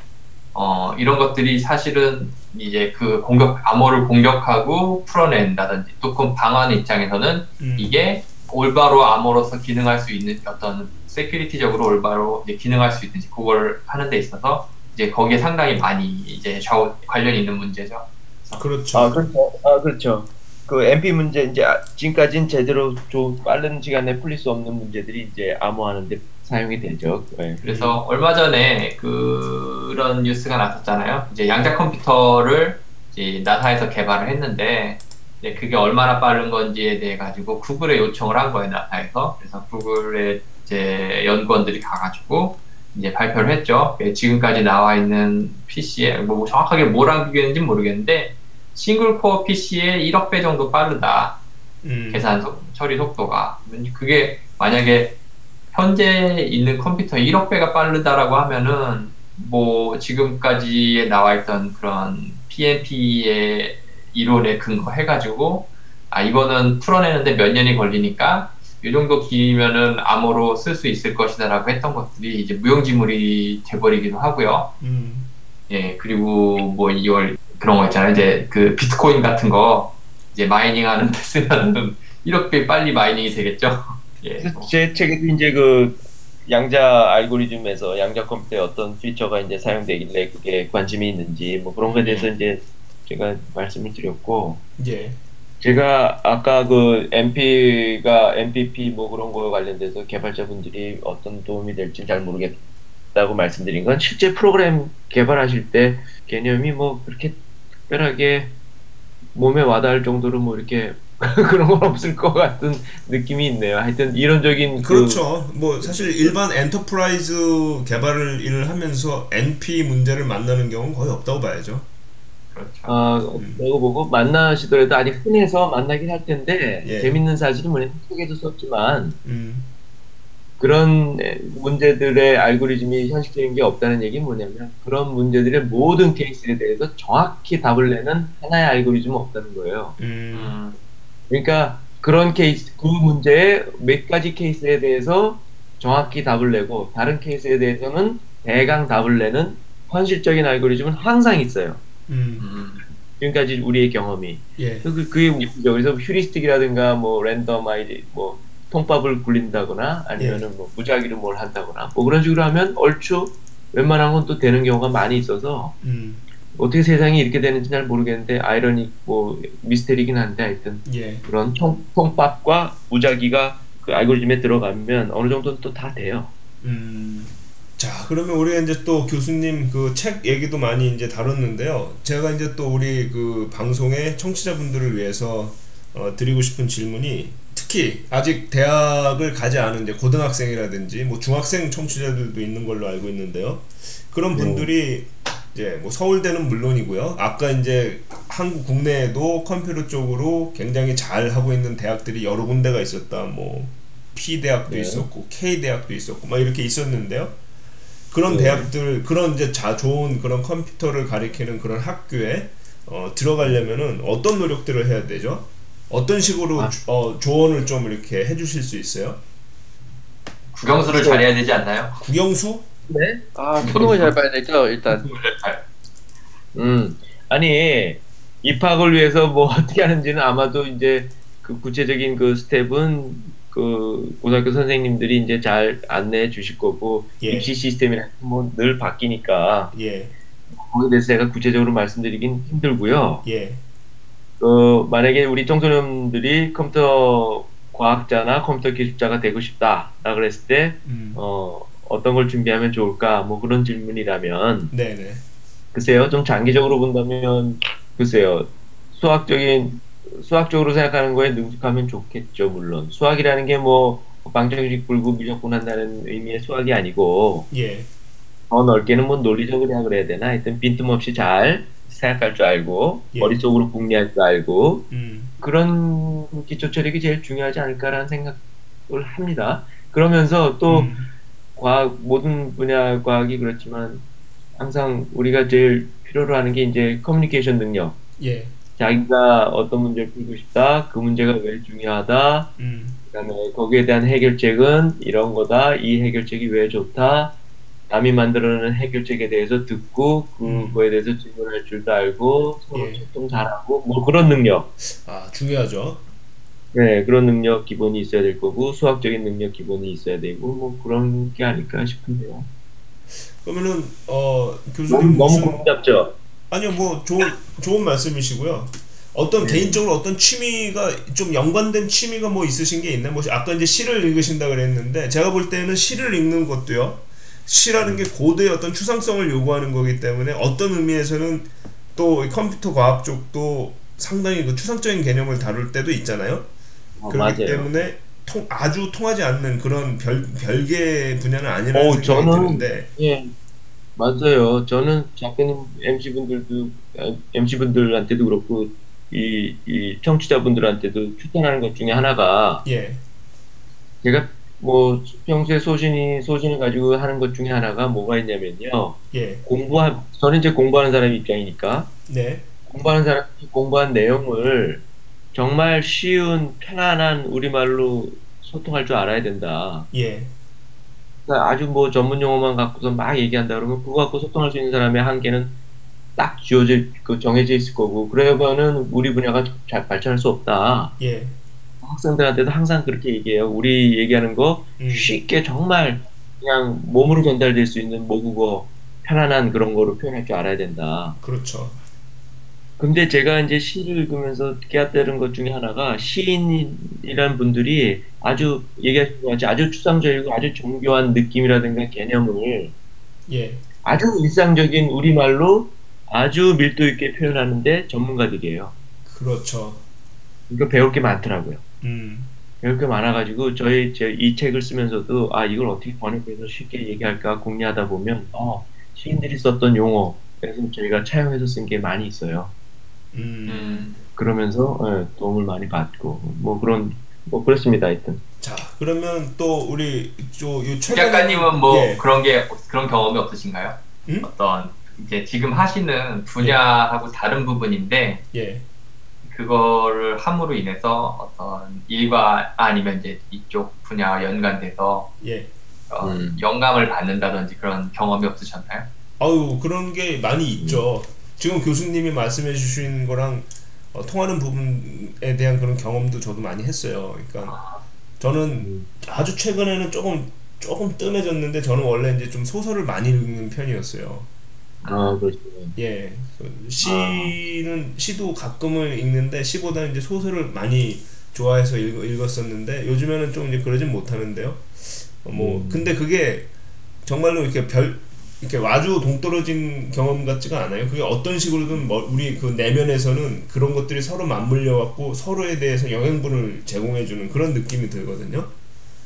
어, 이런 것들이 사실은 이제 그 공격 암호를 공격하고 풀어낸다든지 또그 방어하는 입장에서는 음. 이게 올바로 암호로서 기능할 수 있는 어떤 세큐리티적으로 올바로 이제 기능할 수 있는지 그걸 하는 데 있어서 이제 거기에 상당히 많이 이제 좌우 관련이 있는 문제죠. 그렇죠. 아 그렇죠. 아 그렇죠. 그 MP 문제 이제 아- 지금까지는 제대로 좀 빠른 시간에 풀릴 수 없는 문제들이 이제 암호하는데 사용이 되죠. 네. 그래서 얼마 전에 그 그런 뉴스가 나섰잖아요. 이제 양자 컴퓨터를 이제 나사에서 개발을 했는데 이제 그게 얼마나 빠른 건지에 대해 가지고 구글에 요청을 한 거예요 나사에서. 그래서 구글의 이제 연구원들이 가가지고 이제 발표를 했죠. 예, 지금까지 나와 있는 PC에 뭐 정확하게 뭐랑 비교했는지 모르겠는데 싱글 코어 PC에 1억 배 정도 빠르다. 음. 계산 속, 처리 속도가 그게 만약에 현재 있는 컴퓨터 1억 배가 빠르다라고 하면은 뭐 지금까지에 나와 있던 그런 PNP의 이론에 근거해가지고 아 이거는 풀어내는데 몇 년이 걸리니까 이 정도 길이면은 암호로 쓸 수 있을 것이다라고 했던 것들이 이제 무용지물이 돼버리기도 하고요. 음. 예 그리고 뭐 이걸 그런 거 있잖아요. 이제 그 비트코인 같은 거 이제 마이닝하는 데 쓰면은 1억 배 빨리 마이닝이 되겠죠. 예. 그래서 제 책에도 이제 그 양자 알고리즘에서 양자 컴퓨터에 어떤 피처가 이제 사용되길래 그게 관심이 있는지 뭐 그런 거에 대해서 이제 제가 말씀을 드렸고 예. 제가 아까 그 MP가 MPP 뭐 그런 거 관련돼서 개발자분들이 어떤 도움이 될지 잘 모르겠다고 말씀드린 건 실제 프로그램 개발하실 때 개념이 뭐 그렇게 특별하게 몸에 와닿을 정도로 뭐 이렇게 그런 건 없을 것 같은 느낌이 있네요. 하여튼 이론적인 그 그렇죠. 뭐 사실 일반 enterprise 개발을 일을 하면서 NP 문제를 만나는 경우는 거의 없다고 봐야죠. 그렇죠. 아, 내가 보고 만나시더라도 아주 흔해서 만나긴 할 텐데 예. 재밌는 사실이 뭐냐면 책에도 썼지만 음. 그런 에, 문제들의 알고리즘이 현실적인 게 없다는 얘기는 뭐냐면 그런 문제들의 모든 케이스에 대해서 정확히 답을 내는 하나의 알고리즘은 없다는 거예요. 음. 음, 그러니까 그런 케이스, 그 문제의 몇 가지 케이스에 대해서 정확히 답을 내고 다른 케이스에 대해서는 대강 답을 내는 현실적인 알고리즘은 항상 있어요. 음. 음, 지금까지 우리의 경험이. 예. 그, 그게 웃기죠. 그래서 휴리스틱이라든가 뭐 랜덤 아이디, 뭐 통밥을 굴린다거나 아니면은 뭐 무작위로 뭘 한다거나 뭐 그런 식으로 하면 얼추 웬만한 건 또 되는 경우가 많이 있어서 음. 어떻게 세상이 이렇게 되는지 잘 모르겠는데 아이러닉 뭐 미스테리긴 한데 하여튼 예. 그런 통, 통밥과 무작위가 그 알고리즘에 들어가면 어느 정도는 또 다 돼요. 음. 자, 그러면 우리가 이제 또 교수님 그 책 얘기도 많이 이제 다뤘는데요. 제가 이제 또 우리 그 방송의 청취자분들을 위해서 어, 드리고 싶은 질문이 특히 아직 대학을 가지 않은 이제 고등학생이라든지 뭐 중학생 청취자들도 있는 걸로 알고 있는데요. 그런 분들이 이제 뭐 서울대는 물론이고요. 아까 이제 한국 국내에도 컴퓨터 쪽으로 굉장히 잘 하고 있는 대학들이 여러 군데가 있었다. 뭐 P 대학도 네. 있었고 K 대학도 있었고 막 이렇게 있었는데요. 그런 네. 대학들 그런 이제 자 좋은 그런 컴퓨터를 가리키는 그런 학교에 어, 들어가려면은 어떤 노력들을 해야 되죠? 어떤 식으로 아. 주- 어, 조언을 좀 이렇게 해주실 수 있어요? 국영수를 잘해야 되지 않나요? 국영수? 네? 아, 수능을 잘 봐야 되죠, 일단. 잘. 음, 아니 입학을 위해서 뭐 어떻게 하는지는 아마도 이제 그 구체적인 그 스텝은 그 고등학교 선생님들이 이제 잘 안내해 주실 거고 예. 입시 시스템이랑 뭐늘 바뀌니까 예, 거기에 대해서 제가 구체적으로 말씀드리긴 힘들고요. 예, 어, 만약에 우리 청소년들이 컴퓨터 과학자나 컴퓨터 기술자가 되고 싶다 라 그랬을 때 음. 어, 어떤 걸 준비하면 좋을까 뭐 그런 질문이라면 네네, 글쎄요, 좀 장기적으로 본다면, 글쎄요, 수학적인, 수학적으로 생각하는 거에 능숙하면 좋겠죠, 물론. 수학이라는 게 뭐, 방정식 불구 무조건 한다는 의미의 수학이 아니고, 예, 더 넓게는 뭐 논리적이라 그래야 되나? 하여튼 빈틈없이 잘 생각할 줄 알고, 예. 머릿속으로 궁리할 줄 알고, 음, 그런 기초 체력이 제일 중요하지 않을까라는 생각을 합니다. 그러면서 또, 음, 과학 모든 분야 과학이 그렇지만 항상 우리가 제일 필요로 하는 게 이제 커뮤니케이션 능력. 예, 자기가 어떤 문제를 풀고 싶다, 그 문제가 왜 중요하다, 음, 그다음에 거기에 대한 해결책은 이런 거다, 이 해결책이 왜 좋다, 남이 만들어내는 해결책에 대해서 듣고 음. 그거에 대해서 질문할 줄도 알고 서로 예. 소통 잘하고 뭐 그런 능력. 아 중요하죠. 네, 그런 능력 기본이 있어야 될 거고 수학적인 능력 기본이 있어야 되고 뭐 그런 게 아닐까 싶은데요. 그러면은 어 교수님 너무 무슨 고민잡죠. 아니요 뭐 좋은 좋은 말씀이시고요. 어떤 네. 개인적으로 어떤 취미가 좀 연관된 취미가 뭐 있으신 게 있나요? 뭐 아까 이제 시를 읽으신다 그랬는데 제가 볼 때는 시를 읽는 것도요. 시라는 게 고도의 어떤 추상성을 요구하는 거기 때문에 어떤 의미에서는 또이 컴퓨터 과학 쪽도 상당히 그 추상적인 개념을 다룰 때도 있잖아요. 어, 그렇기 맞아요. 때문에 통, 아주 통하지 않는 그런 별, 별개 분야는 아니라는 어, 생각이 저는- 드는데 예, 맞아요. 저는 작가님 MC 분들도 MC 분들한테도 그렇고 이, 이 청취자분들한테도 추천하는 것 중에 하나가 예, 제가 뭐 평소에 소신이 소신을 가지고 하는 것 중에 하나가 뭐가 있냐면요. 예, 공부한 저는 이제 공부하는 사람 입장이니까 네, 공부하는 사람이 공부한 내용을 정말 쉬운 편안한 우리말로 소통할 줄 알아야 된다. 예, 그러니까 아주 뭐 전문 용어만 갖고서 막 얘기한다 그러면 그거 갖고 소통할 수 있는 사람의 한계는 딱 지어져 그 정해져 있을 거고 그러면은 우리 분야가 잘 발전할 수 없다. 예, 학생들한테도 항상 그렇게 얘기해요. 우리 얘기하는 거 음, 쉽게 정말 그냥 몸으로 전달될 수 있는 모국어 편안한 그런 거로 표현할 줄 알아야 된다. 그렇죠. 근데 제가 이제 시를 읽으면서 깨닫는 것 중에 하나가 시인이란 분들이 아주 얘기하신 것 같이 아주 추상적이고 아주 정교한 느낌이라든가 개념을 예, 아주 일상적인 우리말로 아주 밀도 있게 표현하는데 전문가들이에요. 그렇죠. 그러니까 배울 게 많더라고요. 음, 배울 게 많아가지고 저희 제 이 책을 쓰면서도 아 이걸 어떻게 번역해서 쉽게 얘기할까 궁리하다 보면 어 시인들이 썼던 용어 그래서 저희가 차용해서 쓴 게 많이 있어요. 음. 음, 그러면서 예, 도움을 많이 받고 뭐 그런 뭐 그렇습니다 하여튼 자, 그러면 또 우리 저요 최근 작가님은 뭐 예, 그런 게 그런 경험이 없으신가요? 음? 어떤 이제 지금 하시는 분야하고 다른 부분인데 예, 그거를 함으로 인해서 어떤 일과 아니면 이제 이쪽 분야와 연관돼서 예. 어, 음. 영감을 받는다든지 그런 경험이 없으셨나요? 아유 그런 게 많이 있죠. 지금 교수님이 말씀해 주신 거랑 어, 통하는 부분에 대한 그런 경험도 저도 많이 했어요. 그러니까 저는 아주 최근에는 조금 조금 뜸해졌는데 저는 원래 이제 좀 소설을 많이 읽는 편이었어요. 아 그렇죠 예, 그 시는 시도 가끔은 읽는데 시보다는 이제 소설을 많이 좋아해서 읽, 읽었었는데 요즘에는 좀 이제 그러진 못하는데요. 어, 뭐 음. 근데 그게 정말로 이렇게 별 이렇게 아주 동떨어진 경험 같지가 않아요. 그게 어떤 식으로든 뭐 우리 그 내면에서는 그런 것들이 서로 맞물려 갖고 서로에 대해서 영양분을 제공해 주는 그런 느낌이 들거든요.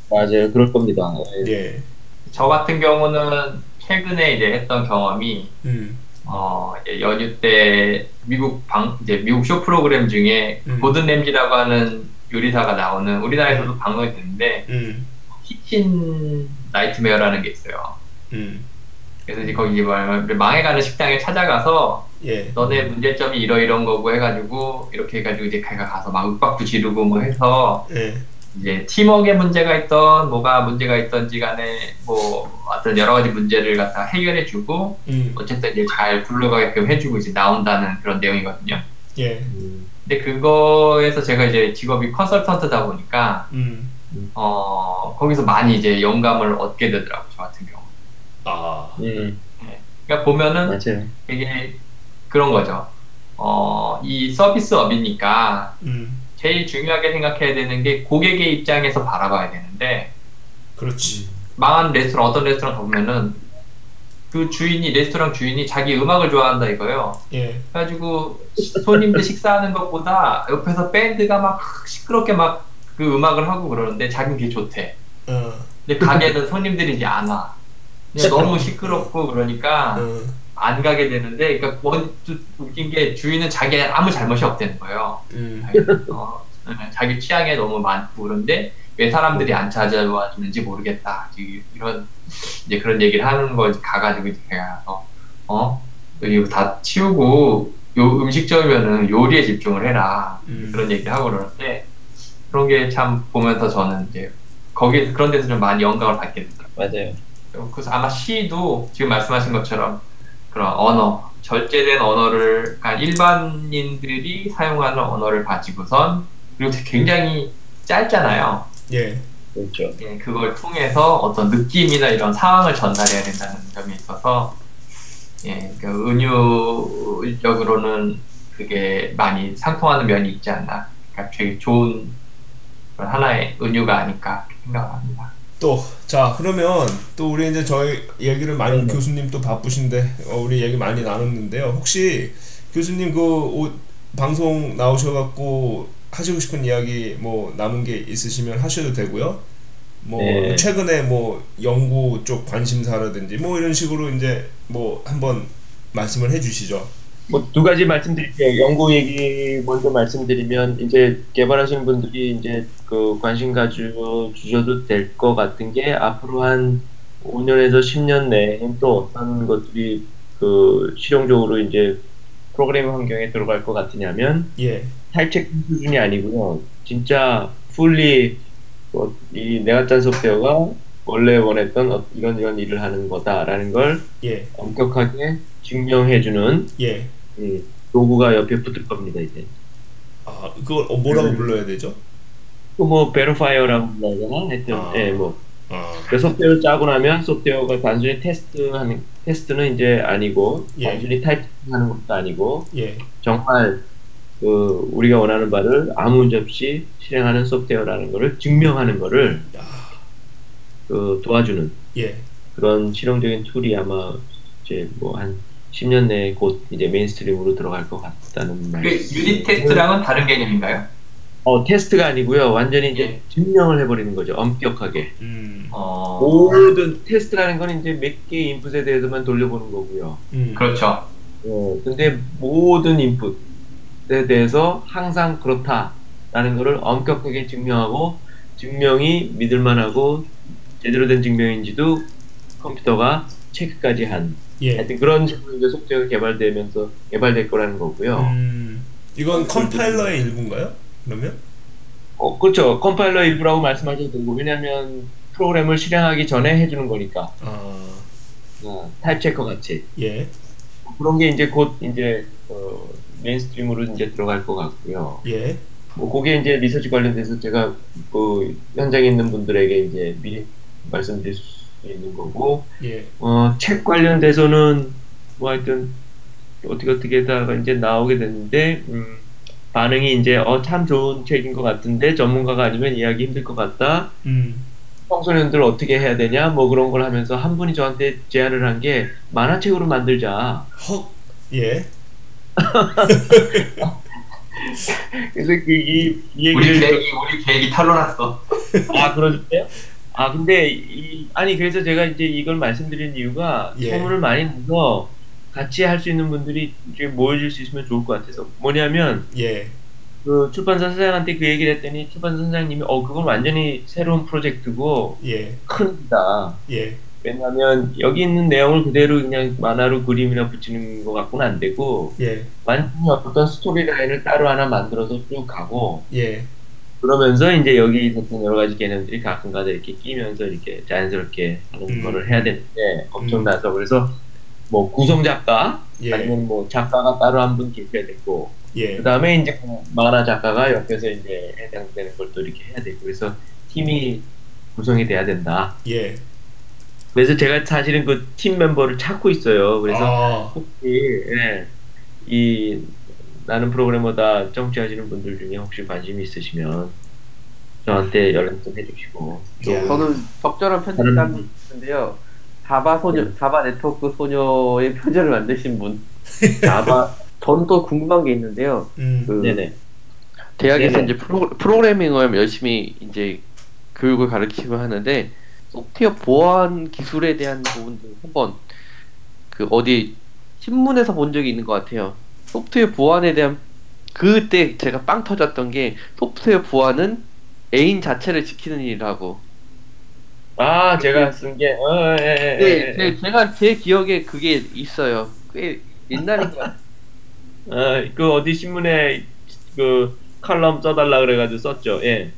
맞아요 그럴 겁니다 예. 예, 저 같은 경우는 최근에 이제 했던 경험이 음, 어, 연휴 때 미국 방 이제 미국 쇼 프로그램 중에 음. 고든 램지라고 하는 요리사가 나오는 우리나라에서도 방송이 되는데 음, Kitchen Nightmare라는 게 있어요. 음, 그래서 이제 거기 뭐 망해가는 식당에 찾아가서 예, 너네 문제점이 이러이런 거고 해가지고 이렇게 해가지고 이제 걔가 가서 막 윽박도 지르고 뭐 해서 예, 이제 팀워크에 문제가 있던 뭐가 문제가 있던지 간에 뭐 어떤 여러 가지 문제를 갖다 해결해주고 음, 어쨌든 이제 잘 굴러가게끔 해주고 이제 나온다는 그런 내용이거든요. 예, 음, 근데 그거에서 제가 이제 직업이 컨설턴트다 보니까 음, 어 거기서 많이 이제 영감을 얻게 되더라고 저 같은 경우. 아, 음, 그러니까 보면은 맞아요 되게 그런 거죠. 어, 이 서비스업이니까 음, 제일 중요하게 생각해야 되는 게 고객의 입장에서 바라봐야 되는데 그렇지. 망한 레스토랑 어떤 레스토랑 가보면은 그 주인이 레스토랑 주인이 자기 음악을 좋아한다 이거예요. 예, 그래가지고 손님들 식사하는 것보다 옆에서 밴드가 막 시끄럽게 막 그 음악을 하고 그러는데 자기는 그게 좋대. 어, 근데 가게는 손님들이 이제 안 와. 그냥 너무 시끄럽고 그러니까 어, 안 가게 되는데, 그러니까 원, 좀 웃긴 게 주인은 자기 아무 잘못이 없다는 거예요. 음, 어, 자기 취향에 너무 많고 그런데 왜 사람들이 안 찾아와 주는지 모르겠다. 이런 이제 그런 얘기를 하는 거 가가지고 걔가 가서 어 이거 다 치우고 요 음식점이면은 요리에 집중을 해라. 음. 그런 얘기를 하고 그러는데 그런 게 참 보면서 저는 이제 거기 그런 데서 좀 많이 영감을 받게 되더라고요. 맞아요 그래서 아마 시도 지금 말씀하신 것처럼 그런 언어, 절제된 언어를, 그러니까 일반인들이 사용하는 언어를 가지고선 그리고 굉장히 짧잖아요. 예, 그렇죠 예, 그걸 통해서 어떤 느낌이나 이런 상황을 전달해야 된다는 점에 있어서 예, 그 은유적으로는 그게 많이 상통하는 면이 있지 않나. 그러니까 되게 좋은 하나의 은유가 아닐까 생각합니다. 또 자 그러면 또 우리 이제 저희 얘기를 많이 네네. 교수님 또 바쁘신데 어, 우리 얘기 많이 나눴는데요. 혹시 교수님 그 오- 방송 나오셔갖고 하시고 싶은 이야기 뭐 남은 게 있으시면 하셔도 되고요. 뭐 네. 최근에 뭐 연구 쪽 관심사라든지 뭐 이런 식으로 이제 뭐 한번 말씀을 해주시죠. 뭐 두 가지 말씀드릴게요. 연구 얘기 먼저 말씀드리면 이제 개발하시는 분들이 이제 그 관심 가지고 주셔도 될 것 같은 게 앞으로 한 5년에서 10년 내에 또 어떤 것들이 그 실용적으로 이제 프로그래밍 환경에 들어갈 것 같으냐면 예, 탈책 수준이 아니고요. 진짜 풀리 뭐, 이 내가 짠 소프트웨어가 원래 원했던 어- 이런 이런 일을 하는 거다라는 걸 예, 엄격하게 증명해주는 예. 이 로고가 옆에 붙을 겁니다 이제. 아 그걸 어, 뭐라고 불러야 되죠? 또뭐 verifier라고 불러야 되나? 하여튼 아. 예 뭐. 아, 그 소프트웨어를 짜고 나면 소프트웨어가 단순히 테스트하는 테스트는 이제 아니고 예. 단순히 타이핑하는 것도 아니고 예, 정말 그 우리가 원하는 바를 아무 문제 없이 실행하는 소프트웨어라는 것을 증명하는 것을 야, 그 도와주는 예, 그런 실용적인 tool이 아마 이제 뭐 한 10년 내에 곧 이제 mainstream으로 들어갈 것 같다는 말. unit test랑은 다른 개념인가요? 어 테스트가 아니고요. 완전히 이제 예. 증명을 해버리는 거죠. 엄격하게. 음, 어, 모든 테스트라는 건 이제 몇개 인풋에 대해서만 돌려보는 거고요. 음, 그렇죠. 어, 근데 모든 인풋에 대해서 항상 그렇다라는 것을 엄격하게 증명하고 증명이 믿을만하고 제대로 된 증명인지도 컴퓨터가 체크까지 한 예. 하여튼 그런 식으로 이제 소프트웨어가 개발되면서 개발될 거라는 거고요. 음, 이건 컴파일러의 일부인가요? 그러면? 어, 그렇죠. 컴파일러 일부라고 말씀하셔도 되고 왜냐하면 프로그램을 실행하기 전에 해주는 거니까. 아, 어, type checker 같이. 예, 그런 게 이제 곧 이제 어, mainstream으로 이제 들어갈 것 같고요. 예, 뭐 그게 이제 리서치 관련돼서 제가 그 현장에 있는 분들에게 이제 미리 말씀드릴 수 있는 거고. 예, 어, 책 관련돼서는 뭐 하여튼 어떻게 어떻게 다가 이제 나오게 됐는데 음, 반응이 이제 어 참 좋은 책인 것 같은데 전문가가 아니면 이해하기 힘들 것 같다. 음, 청소년들 어떻게 해야 되냐 뭐 그런 걸 하면서 한 분이 저한테 제안을 한 게 만화책으로 만들자. 헉, 예, 그래서 그이 이 우리 얘기를 계획이 우리 계획이 탄로났어. 아 그러셨대요? 아 근데 이, 아니 그래서 제가 이제 이걸 말씀드린 이유가 예. 소문을 많이 내서 같이 할 수 있는 분들이 모여줄 수 있으면 좋을 것 같아서. 뭐냐면 예, 그 출판사 사장한테 그 얘기를 했더니 출판사 사장님이 어 그건 완전히 새로운 프로젝트고 예, 큰 일이다. 예, 왜냐하면 여기 있는 내용을 그대로 그냥 만화로 그림이나 붙이는 것 갖고는 안 되고 예, 완전히 어떤 스토리 라인을 따로 하나 만들어서 쭉 가고 예, 그러면서 이제 여기 있었던 여러 가지 개념들이 가끔가다 이렇게 끼면서 이렇게 자연스럽게 하는 음. 거를 해야 되는데 엄청나서. 그래서 뭐 구성 작가 예, 아니면 뭐 작가가 따로 한 분 계셔야 되고 예, 그 다음에 이제 그 만화 작가가 옆에서 이제 해당되는 걸 또 이렇게 해야 되고 그래서 팀이 구성이 돼야 된다. 예. 그래서 제가 사실은 그 팀 멤버를 찾고 있어요. 그래서 아, 혹시 예, 이 나는 프로그래머다 정치하시는 분들 중에 혹시 관심이 있으시면 저한테 연락 좀 해주시고 또 야. 저는 적절한 편집감이 있는데요. 자바 소녀, 자바 네트워크 소녀의 표제를 만드신 분. 자바 저는 또 궁금한 게 있는데요. 음, 그 네네 대학에서 네네. 이제 프로, 프로그래밍을 열심히 이제 교육을 가르치고 하는데 소프트웨어 보안 기술에 대한 부분도 한번 그 어디 신문에서 본 적이 있는 것 같아요. 소프트웨어 보안에 대한 그때 제가 빵 터졌던 게 소프트웨어 보안은 애인 자체를 지키는 일이라고. 아 제가 쓴 게 어, 예, 예, 네, 예, 예. 제, 제가 제 기억에 그게 있어요. 꽤 옛날인 것 같아요. 어, 그 어디 신문에 그 칼럼 써달라 그래가지고 썼죠. 예.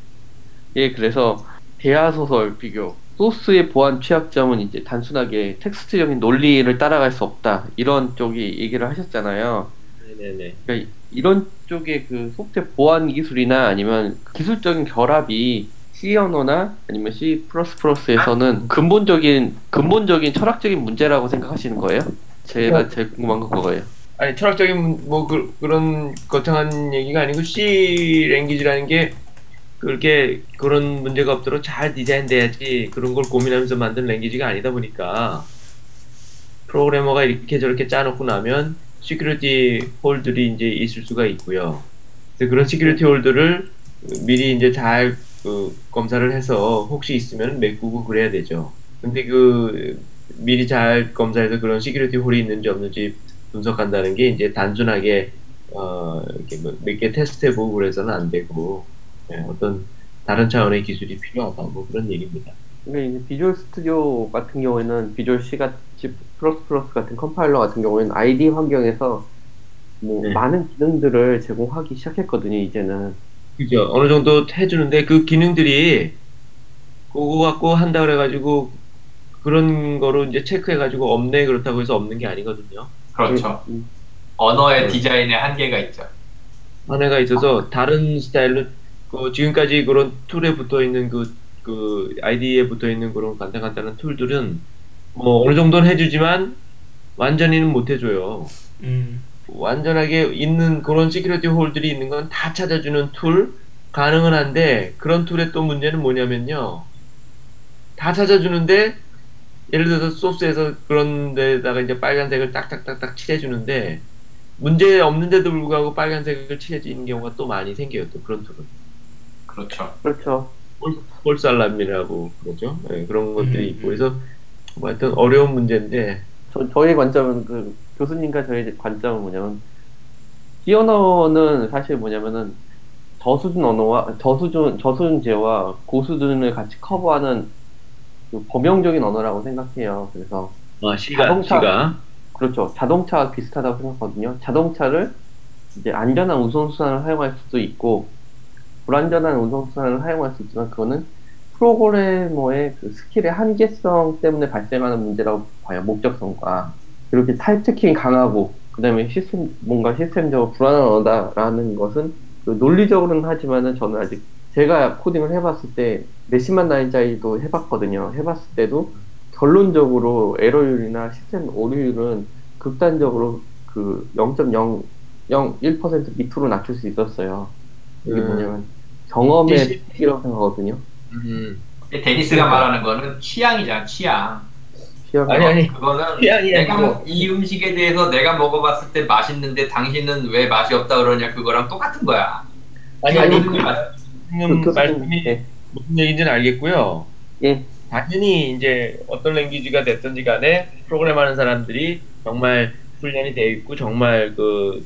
예, 그래서 대하 소설 비교. 소스의 보안 취약점은 이제 단순하게 텍스트적인 논리를 따라갈 수 없다. 이런 쪽이 얘기를 하셨잖아요. 네네네. 그러니까 이런 쪽의 그 소프트웨어 보안 기술이나 아니면 기술적인 결합이 C 언어나 아니면 C++에서는 근본적인 근본적인 철학적인 문제라고 생각하시는 거예요? 제가 제일 궁금한 건 그거예요. 아니 철학적인 뭐 그, 그런 거창한 얘기가 아니고 C 랭귀지라는 게 그렇게 그런 문제가 없도록 잘 디자인돼야지 그런 걸 고민하면서 만든 language가 아니다 보니까 프로그래머가 이렇게 저렇게 짜놓고 나면 security hole들이 이제 있을 수가 있고요. 그래서 그런 security hole들을 미리 이제 잘 그 검사를 해서 혹시 있으면 메꾸고 그래야 되죠. 근데 그 미리 잘 검사해서 그런 security hole이 있는지 없는지 분석한다는 게 이제 단순하게 어 이렇게 뭐 몇개 테스트해보고 그래서는 안 되고 예, 어떤 다른 차원의 기술이 필요하다 뭐 그런 얘기입니다. 근데 이제 Visual Studio 같은 경우에는 Visual C 같이 plus plus 같은 컴파일러 같은 경우에는 IDE 환경에서 뭐 네. 많은 기능들을 제공하기 시작했거든요 이제는 그죠. 어느 정도 해주는데 그 기능들이 그거 갖고 한다 그래가지고 그런 거로 이제 체크해가지고 없네 그렇다고 해서 없는 게 아니거든요. 그렇죠. 음, 언어의 네. 디자인에 한계가 있죠. 한계가 있어서 다른 스타일로 그 지금까지 그런 tool에 붙어 있는 그, 그 IDE에 붙어 있는 그런 간단간단한 tool들은 뭐 어느 정도는 해주지만 완전히는 못 해줘요. 음. 완전하게 있는 그런 security hole들이 있는 건 다 찾아주는 tool 가능은 한데 그런 tool의 또 문제는 뭐냐면요. 다 찾아주는데 예를 들어서 소스에서 그런 데다가 이제 빨간색을 딱딱딱딱 칠해주는데 문제 없는데도 불구하고 빨간색을 칠해지는 경우가 또 많이 생겨요 또 그런 tool은. 그렇죠. 그렇죠. false- false alarm이라고 그러죠. 예, 그런 것들이 음, 있고. 음. 그래서 뭐 하여튼 어려운 문제인데 저, 저희 관점은 그 교수님과 저희 관점은 뭐냐면 언어는 사실 뭐냐면은 저수준 언어와 저수준 저수준제와 고수준을 같이 커버하는 그 범용적인 언어라고 생각해요. 그래서 아, C가 자동차- C가 그렇죠. 자동차와 비슷하다고 생각하거든요. 자동차를 이제 안전한 운송수단을 사용할 수도 있고 불안전한 운송수단을 사용할 수 있지만 그거는 프로그래머의 그 skill의 한계성 때문에 발생하는 문제라고 봐요. 목적성과 그렇게 type checking이 강하고 그다음에 시스템 뭔가 시스템적으로 불안한 언어다라는 것은 그 논리적으로는 하지만은 저는 아직 제가 코딩을 해봤을 때 몇십만 단위 짜리도 해봤거든요. 해봤을 때도 결론적으로 에러율이나 시스템 오류율은 극단적으로 그 0.001% 밑으로 낮출 수 있었어요. 이게 음. 뭐냐면 경험의 일시- 픽이라고 생각하거든요. 음. 데니스가 말하는 거는 취향이잖아, 취향. 취향 아니, 아니. 그거는 취향이 내가 아니고. 먹- 이 음식에 대해서 내가 먹어봤을 때 맛있는데 당신은 왜 맛이 없다 그러냐 그거랑 똑같은 거야. 아니 아니, 아니 그 말- 지금 그- 말씀이 예. 무슨 얘기인지는 알겠고요. 예. 당연히 이제 어떤 랭귀지가 됐든지 간에 프로그램하는 사람들이 정말 훈련이 되어 있고 정말 그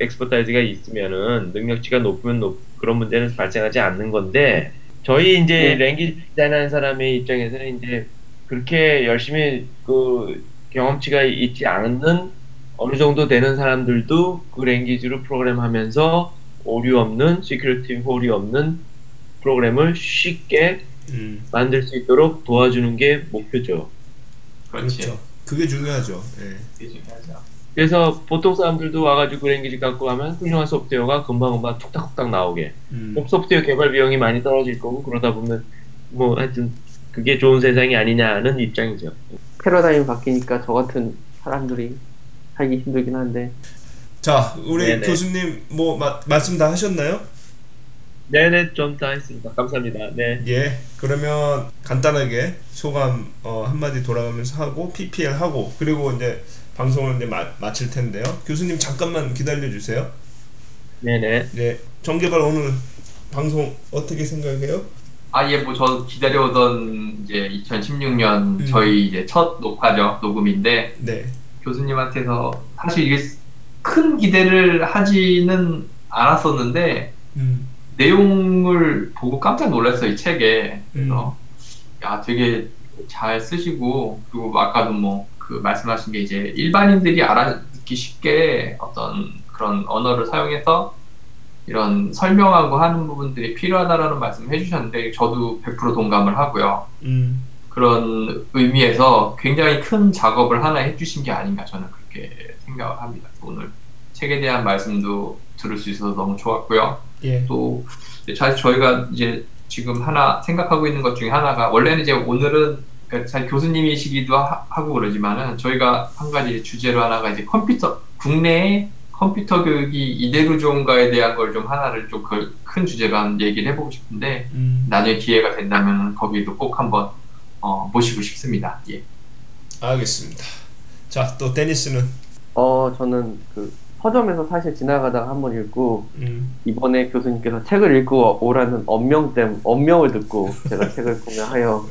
엑스퍼타이즈가 있으면은 능력치가 높으면 높, 그런 문제는 발생하지 않는 건데 저희 이제 네. 랭귀지 디자인하는 사람의 입장에서는 이제 그렇게 열심히 그 경험치가 있지 않은 어느 정도 되는 사람들도 그 language로 프로그램하면서 오류 없는 security hole이 없는 프로그램을 쉽게 음. 만들 수 있도록 도와주는 게 목표죠. 그렇지. 그렇죠. 그게 중요하죠. 예. 그게 중요하죠. 그래서 보통 사람들도 와가지고 그 language 갖고 가면 훌륭한 소프트웨어가 금방금방 툭탁툭탁 나오게. 음. 그럼 소프트웨어 개발 비용이 많이 떨어질 거고 그러다 보면 뭐 하여튼 그게 좋은 세상이 아니냐는 입장이죠. 패러다임이 바뀌니까 저 같은 사람들이 살기 힘들긴 한데 자, 우리 네네. 교수님 뭐 마, 말씀 다 하셨나요? 네네 좀 다 했습니다. 감사합니다. 네. 예. 그러면 간단하게 소감 어, 한마디 돌아가면서 하고 PPL 하고 그리고 이제 방송을 이제 마, 마칠 텐데요. 교수님 잠깐만 기다려 주세요. 네네. 네. 정개발 오늘 방송 어떻게 생각해요? 아, 예, 뭐, 저 기다려오던 이제 2016년 음. 저희 이제 첫 녹화죠, 녹음인데, 네. 교수님한테서 사실 이게 큰 기대를 하지는 않았었는데, 음. 내용을 보고 깜짝 놀랐어요, 이 책에. 그래서, 음. 야, 되게 잘 쓰시고, 그리고 아까도 뭐, 그 말씀하신 게 이제 일반인들이 알아듣기 쉽게 어떤 그런 언어를 사용해서 이런 설명하고 하는 부분들이 필요하다라는 말씀을 해주셨는데, 저도 100% 동감을 하고요. 음. 그런 의미에서 굉장히 큰 작업을 하나 해주신 게 아닌가 저는 그렇게 생각을 합니다. 오늘 책에 대한 말씀도 들을 수 있어서 너무 좋았고요. 예. 또 사실 저희가 이제 지금 하나 생각하고 있는 것 중에 하나가 원래는 이제 오늘은 그러니까 사실 교수님이시기도 하, 고 그러지만은 저희가 한 가지 주제로 하나가 이제 컴퓨터 국내의 컴퓨터 교육이 이대로 좋은가에 대한 걸 좀 하나를 좀 큰 주제로 한 얘기를 해보고 싶은데 음. 나중에 기회가 된다면 거기도 꼭 한번 어, 모시고 싶습니다. 예. 알겠습니다. 자, 또 데니스는 어, 저는 그 서점에서 사실 지나가다가 한 번 읽고 음. 이번에 교수님께서 책을 읽고 오라는 엄명 때 엄명을 듣고 제가 책을 구매하여 어,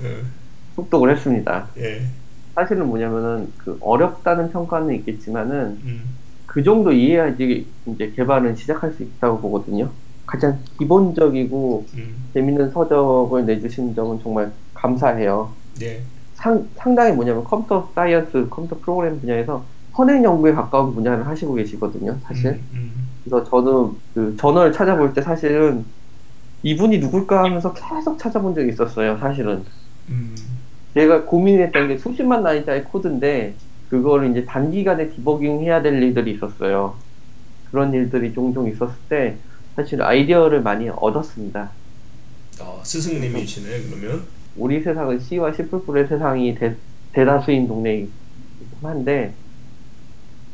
습독을 했습니다. 예. 사실은 뭐냐면은 그 어렵다는 평가는 있겠지만은 음. 그 정도 이해해야지 이제 개발은 시작할 수 있다고 보거든요. 가장 기본적이고 음. 재밌는 서적을 내주신 점은 정말 감사해요. 예. 상, 상당히 뭐냐면 computer science, 컴퓨터 프로그램 분야에서 선행 연구에 가까운 분야를 하시고 계시거든요, 사실. 음. 음. 그래서 저도 그 저널 찾아볼 때 사실은 이분이 누굴까 하면서 계속 찾아본 적이 있었어요, 사실은. 음. 제가 고민했던 게 수십만 라인짜리 코드인데 그거를 이제 단기간에 디버깅 해야 될 일들이 있었어요. 그런 일들이 종종 있었을 때 사실 아이디어를 많이 얻었습니다. 어, 스승님이시네 그러면. 우리 세상은 C와 C++의 세상이 대, 대다수인 동네이긴 한데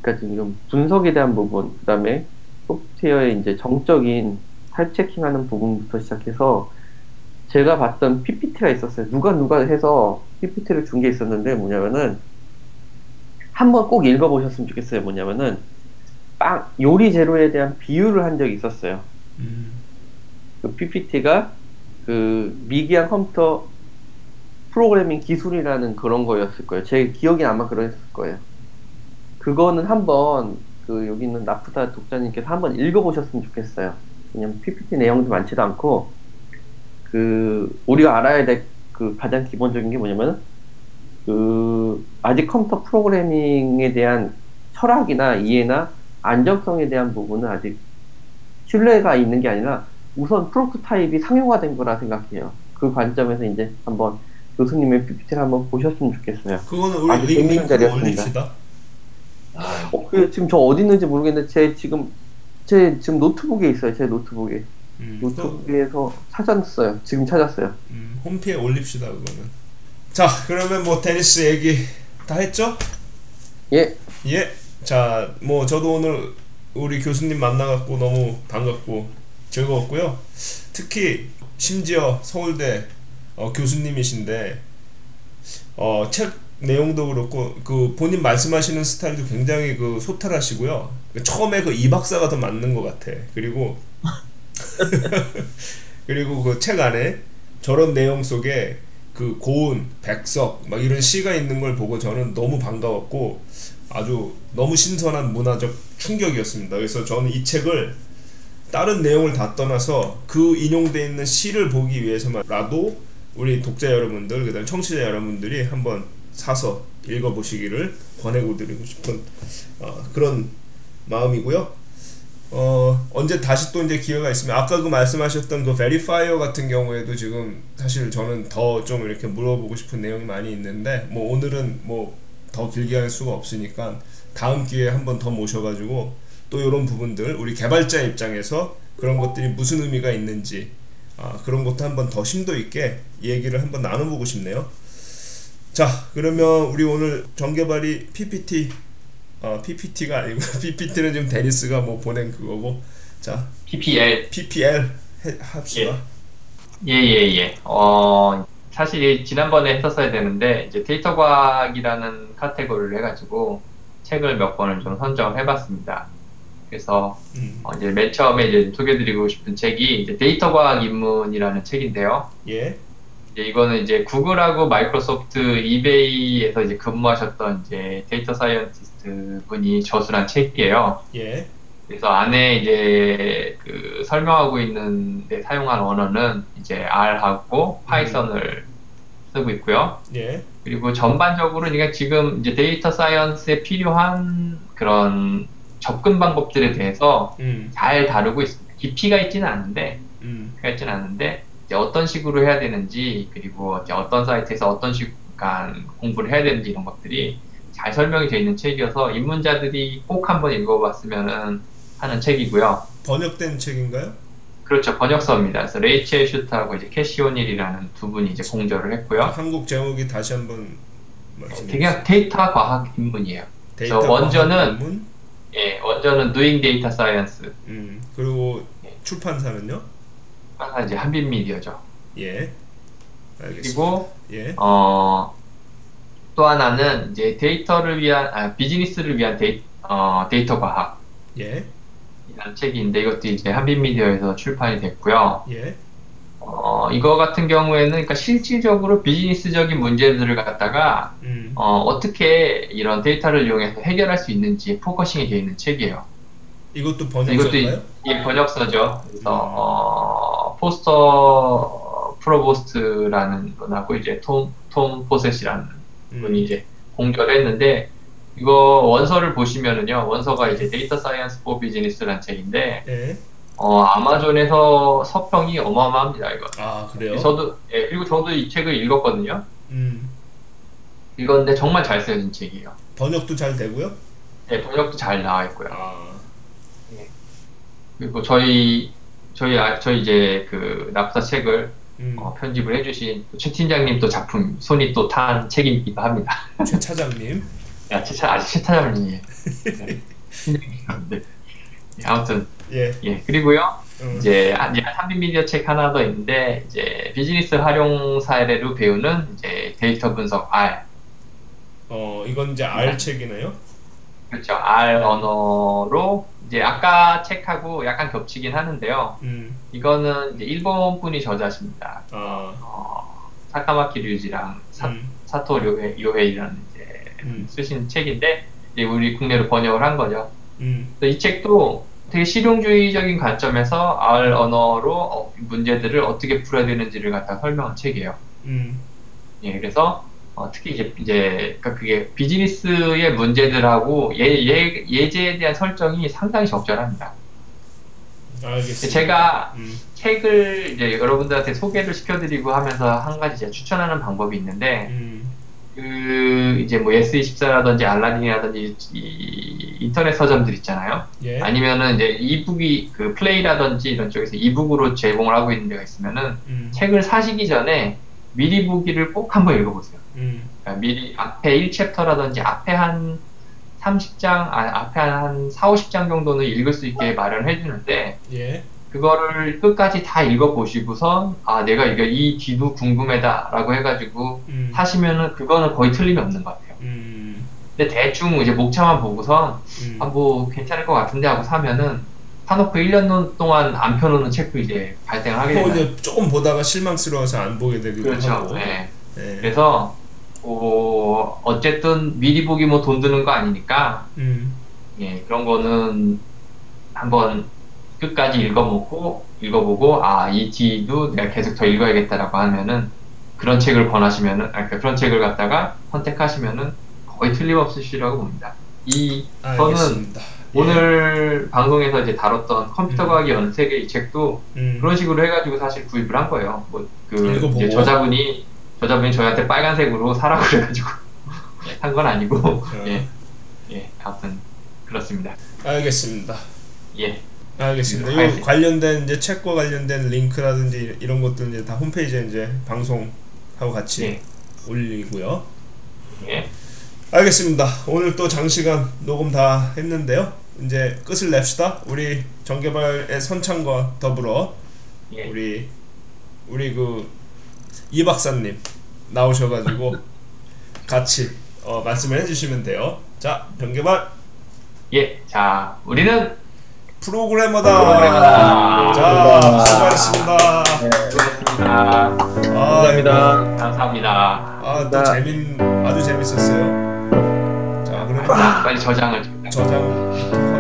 그러니까 지금 분석에 대한 부분 그 다음에 소프트웨어의 이제 정적인 타입 체킹하는 부분부터 시작해서 제가 봤던 PPT가 있었어요. 누가 누가 해서 PPT를 준 게 있었는데 뭐냐면은 한번 꼭 읽어보셨으면 좋겠어요. 뭐냐면은 빵 요리 재료에 대한 비유를 한 적이 있었어요. 음. 그 PPT가 그 미기한 컴퓨터 프로그래밍 기술이라는 그런 거였을 거예요. 제 기억이 아마 그랬을 거예요. 그거는 한번 그 여기 있는 나프타 독자님께서 한번 읽어보셨으면 좋겠어요. 왜냐면 PPT 내용도 많지도 않고 그 우리가 알아야 될 그 가장 기본적인 게 뭐냐면 그 아직 컴퓨터 프로그래밍에 대한 철학이나 이해나 안정성에 대한 부분은 아직 신뢰가 있는 게 아니라 우선 프로토타입이 상용화된 거라 생각해요. 그 관점에서 이제 한번 교수님의 PPT를 한번 보셨으면 좋겠어요. 그거는 우리 링, 자리였습니다. 올립시다. 아, 어, 그 지금 저 어디 있는지 모르겠는데 제 지금 제 지금 노트북에 있어요. 제 노트북에 음. 또, 노트북에서 찾았어요. 지금 찾았어요. 음, 홈피에 올립시다 그거는. 자, 그러면 뭐 테니스 얘기 다 했죠? 예, 예. 자, 뭐 저도 오늘 우리 교수님 만나갖고 너무 반갑고 즐거웠고요. 특히 심지어 서울대 어, 교수님이신데 어, 책 내용도 그렇고 그 본인 말씀하시는 스타일도 굉장히 그 소탈하시고요. 처음에 그 이 박사가 더 맞는 것 같아. 그리고 그리고 그 책 안에 저런 내용 속에 그 고운, 백석 막 이런 시가 있는 걸 보고 저는 너무 반가웠고 아주 너무 신선한 문화적 충격이었습니다. 그래서 저는 이 책을 다른 내용을 다 떠나서 그 인용되어 있는 시를 보기 위해서만라도 우리 독자 여러분들 그다음 청취자 여러분들이 한번 사서 읽어보시기를 권해드리고 싶은 어, 그런 마음이고요. 어, 언제 다시 또 이제 기회가 있으면 아까 그 말씀하셨던 그 베리파이어 같은 경우에도 지금 사실 저는 더 좀 이렇게 물어보고 싶은 내용이 많이 있는데 뭐 오늘은 뭐 더 길게 할 수가 없으니까 다음 기회에 한번 더 모셔가지고 또 이런 부분들 우리 개발자 입장에서 그런 것들이 무슨 의미가 있는지 아, 그런 것도 한번 더 심도 있게 얘기를 한번 나눠보고 싶네요. 자 그러면 우리 오늘 정개발이 PPT 어, PPT가 아니고 PPT는 지금 데니스가 뭐 보낸 그거고 자 PPL PPL 해, 합시다. 예예 예. 어 사실 지난번에 했었어야 되는데 이제 데이터 과학이라는 카테고리를 해가지고 책을 몇 권을 좀 선정을 해봤습니다. 그래서 음, 어, 이제 맨 처음에 이제 소개드리고 싶은 책이 이제 데이터 과학 입문이라는 책인데요. 예. 이제 이거는 이제 구글하고 마이크로소프트, 이베이에서 이제 근무하셨던 이제 data scientist 분이 저술한 책이에요. 예. 그래서 안에 이제 그 설명하고 있는 데 사용한 언어는 이제 R하고 파이썬을 쓰고 있고요. 예. 그리고 전반적으로 그러니까 지금 이제 data science에 필요한 그런 접근 방법들에 대해서 음. 잘 다루고 있습니다. 깊이가 있지는 않은데, 음. 깊이가 있지는 않은데, 이제 어떤 식으로 해야 되는지, 그리고 이제 어떤 사이트에서 어떤 식으로 공부를 해야 되는지 이런 것들이 잘 설명이 되어 있는 책이어서 입문자들이 꼭 한번 읽어봤으면 하는 책이고요. 번역된 책인가요? 그렇죠. 번역서입니다. 그래서 레이첼 슈트하고 이제 캐시 오닐이라는 두 분이 이제 공저를 했고요. 한국 제목이 다시 한번. 되게 데이터 과학 입문이에요. 데이터 저 원저는- 과학 논문? 예, 원저는 Doing Data Science. 음. 그리고 출판사는요? 하나 이제 한빛미디어죠. 예. 알겠습니다. 그리고 예. 어, 또 하나는 이제 데이터를 위한 아, 비즈니스를 위한 데이, 어, 데이터 과학. 예. 이라는 책인데 이것도 이제 한빛미디어에서 출판이 됐고요. 예. 어, 이거 같은 경우에는 그러니까 실질적으로 비즈니스적인 문제들을 갖다가 음. 어, 어떻게 이런 데이터를 이용해서 해결할 수 있는지 focusing이 되어 있는 책이에요. 이것도 이것도 번역서인가요? 이 번역서죠. 그래서 음. 어, 포스터 프로보스트라는 분하고 이제 톰, 톰 포셋이라는 음. 이제 공저를 했는데 이거 원서를 보시면은요 원서가 이제 Data Science for Business라는 책인데 예. 어, 아마존에서 서평이 어마어마합니다 이거. 아, 그래요? 저도 예, 그리고 저도 이 책을 읽었거든요. 음. 읽었는데 정말 잘 쓰여진 책이에요. 번역도 잘 되고요? 예, 번역도 잘 나와 있고요. 아. 그리고 저희 저희 아- 저희 이제 그 납사 책을 음. 어, 편집을 해주신 최 팀장님 또 작품 손이 또 탄 책이기도 합니다. 최 차장님. 야, 최 차, 아직 최 차장님이에요. 네. 네. 예, 아무튼 예. 예 그리고요 음. 이제 한- 이제 한빛 미디어 책 하나 더 있는데 이제 비즈니스 활용 사례로 배우는 이제 데이터 분석 R 어, 이건 이제 R 책이네요. 그렇죠 R 언어로 이제 아까 책하고 약간 겹치긴 하는데요. 음. 이거는 이제 일본 분이 저자십니다. 아. 어, 사카마키 류지랑 사, 음. 사토 료헤, 요헤이라는 이제 음. 쓰신 책인데 이제 우리 국내로 번역을 한 거죠. 음. 이 책도 되게 실용주의적인 관점에서 R 언어로 어, 문제들을 어떻게 풀어야 되는지를 갖다 설명한 책이에요. 음. 예, 그래서 어, 특히 이제 이제 그러니까 그게 비즈니스의 문제들하고 예, 예, 예제에 대한 설정이 상당히 적절합니다. 알겠습니다. 제가 음. 책을 이제 여러분들한테 소개를 시켜드리고 하면서 한 가지 제가 추천하는 방법이 있는데 음. 그 이제 뭐 S24라든지 알라딘이라든지 이 인터넷 서점들 있잖아요. 예. 아니면은 이제 이북이 그 플레이라든지 이런 쪽에서 이북으로 제공을 하고 있는 데가 있으면은 음. 책을 사시기 전에 미리 보기를 꼭 한번 읽어보세요. 음. 그러니까 미리 앞에 1챕터라든지 앞에 한 30장, 아, 앞에 한 4, 50장 정도는 읽을 수 있게 마련해 주는데 예. 그거를 끝까지 다 읽어보시고선 아 내가 이거 이 뒤도 궁금하다라고 해가지고 음. 하시면은 그거는 거의 틀림이 없는 것 같아요. 음. 근데 대충 이제 목차만 보고선 음. 아 뭐 괜찮을 것 같은데 하고 사면은 사놓고 1년 동안 안 펴놓는 책도 이제 발생을 하게 뭐 됩니다. 이제 조금 보다가 실망스러워서 안 보게 되기도 그렇죠. 하고. 네. 예. 그래서 어, 어쨌든 미리 보기 뭐 돈 드는 거 아니니까 음. 예, 그런 거는 한번 끝까지 읽어보고 읽어보고 아 이 뒤도 내가 계속 더 읽어야겠다라고 하면은 그런 책을 권하시면은 아 그러니까 그런 책을 갖다가 선택하시면은 거의 틀림없으시라고 봅니다. 이 저는. 예. 오늘 방송에서 이제 다뤘던 컴퓨터 음. 과학의 연세계 이 책도 음. 그런 식으로 해가지고 사실 구입을 한 거예요. 뭐 그. 저자분이 저자분이 저희한테 빨간색으로 사라고 그래가지고 산 건 아니고 어. 예, 예, 아무튼 그렇습니다. 알겠습니다. 예, 알겠습니다. 음, 이 알겠습니다. 관련된 이제 책과 관련된 링크라든지 이런 것들 이제 다 홈페이지에 이제 방송하고 같이 예, 올리고요. 예, 알겠습니다. 오늘 또 장시간 녹음 다 했는데요. 이제 끝을 냅시다. 우리 정개발의 선창과 더불어 예. 우리 우리 그 이 박사님 나오셔가지고 같이 어, 말씀을 해주시면 돼요. 자, 정개발 예, 자, 우리는 프로그래머다. 프로그래머다. 자, 수고하셨습니다. 수고했습니다. 아, 감사합니다. 감사합니다. 아, 또 재민 아주 재밌었어요. 자, 그럼 자, 빨리 저장을. 저장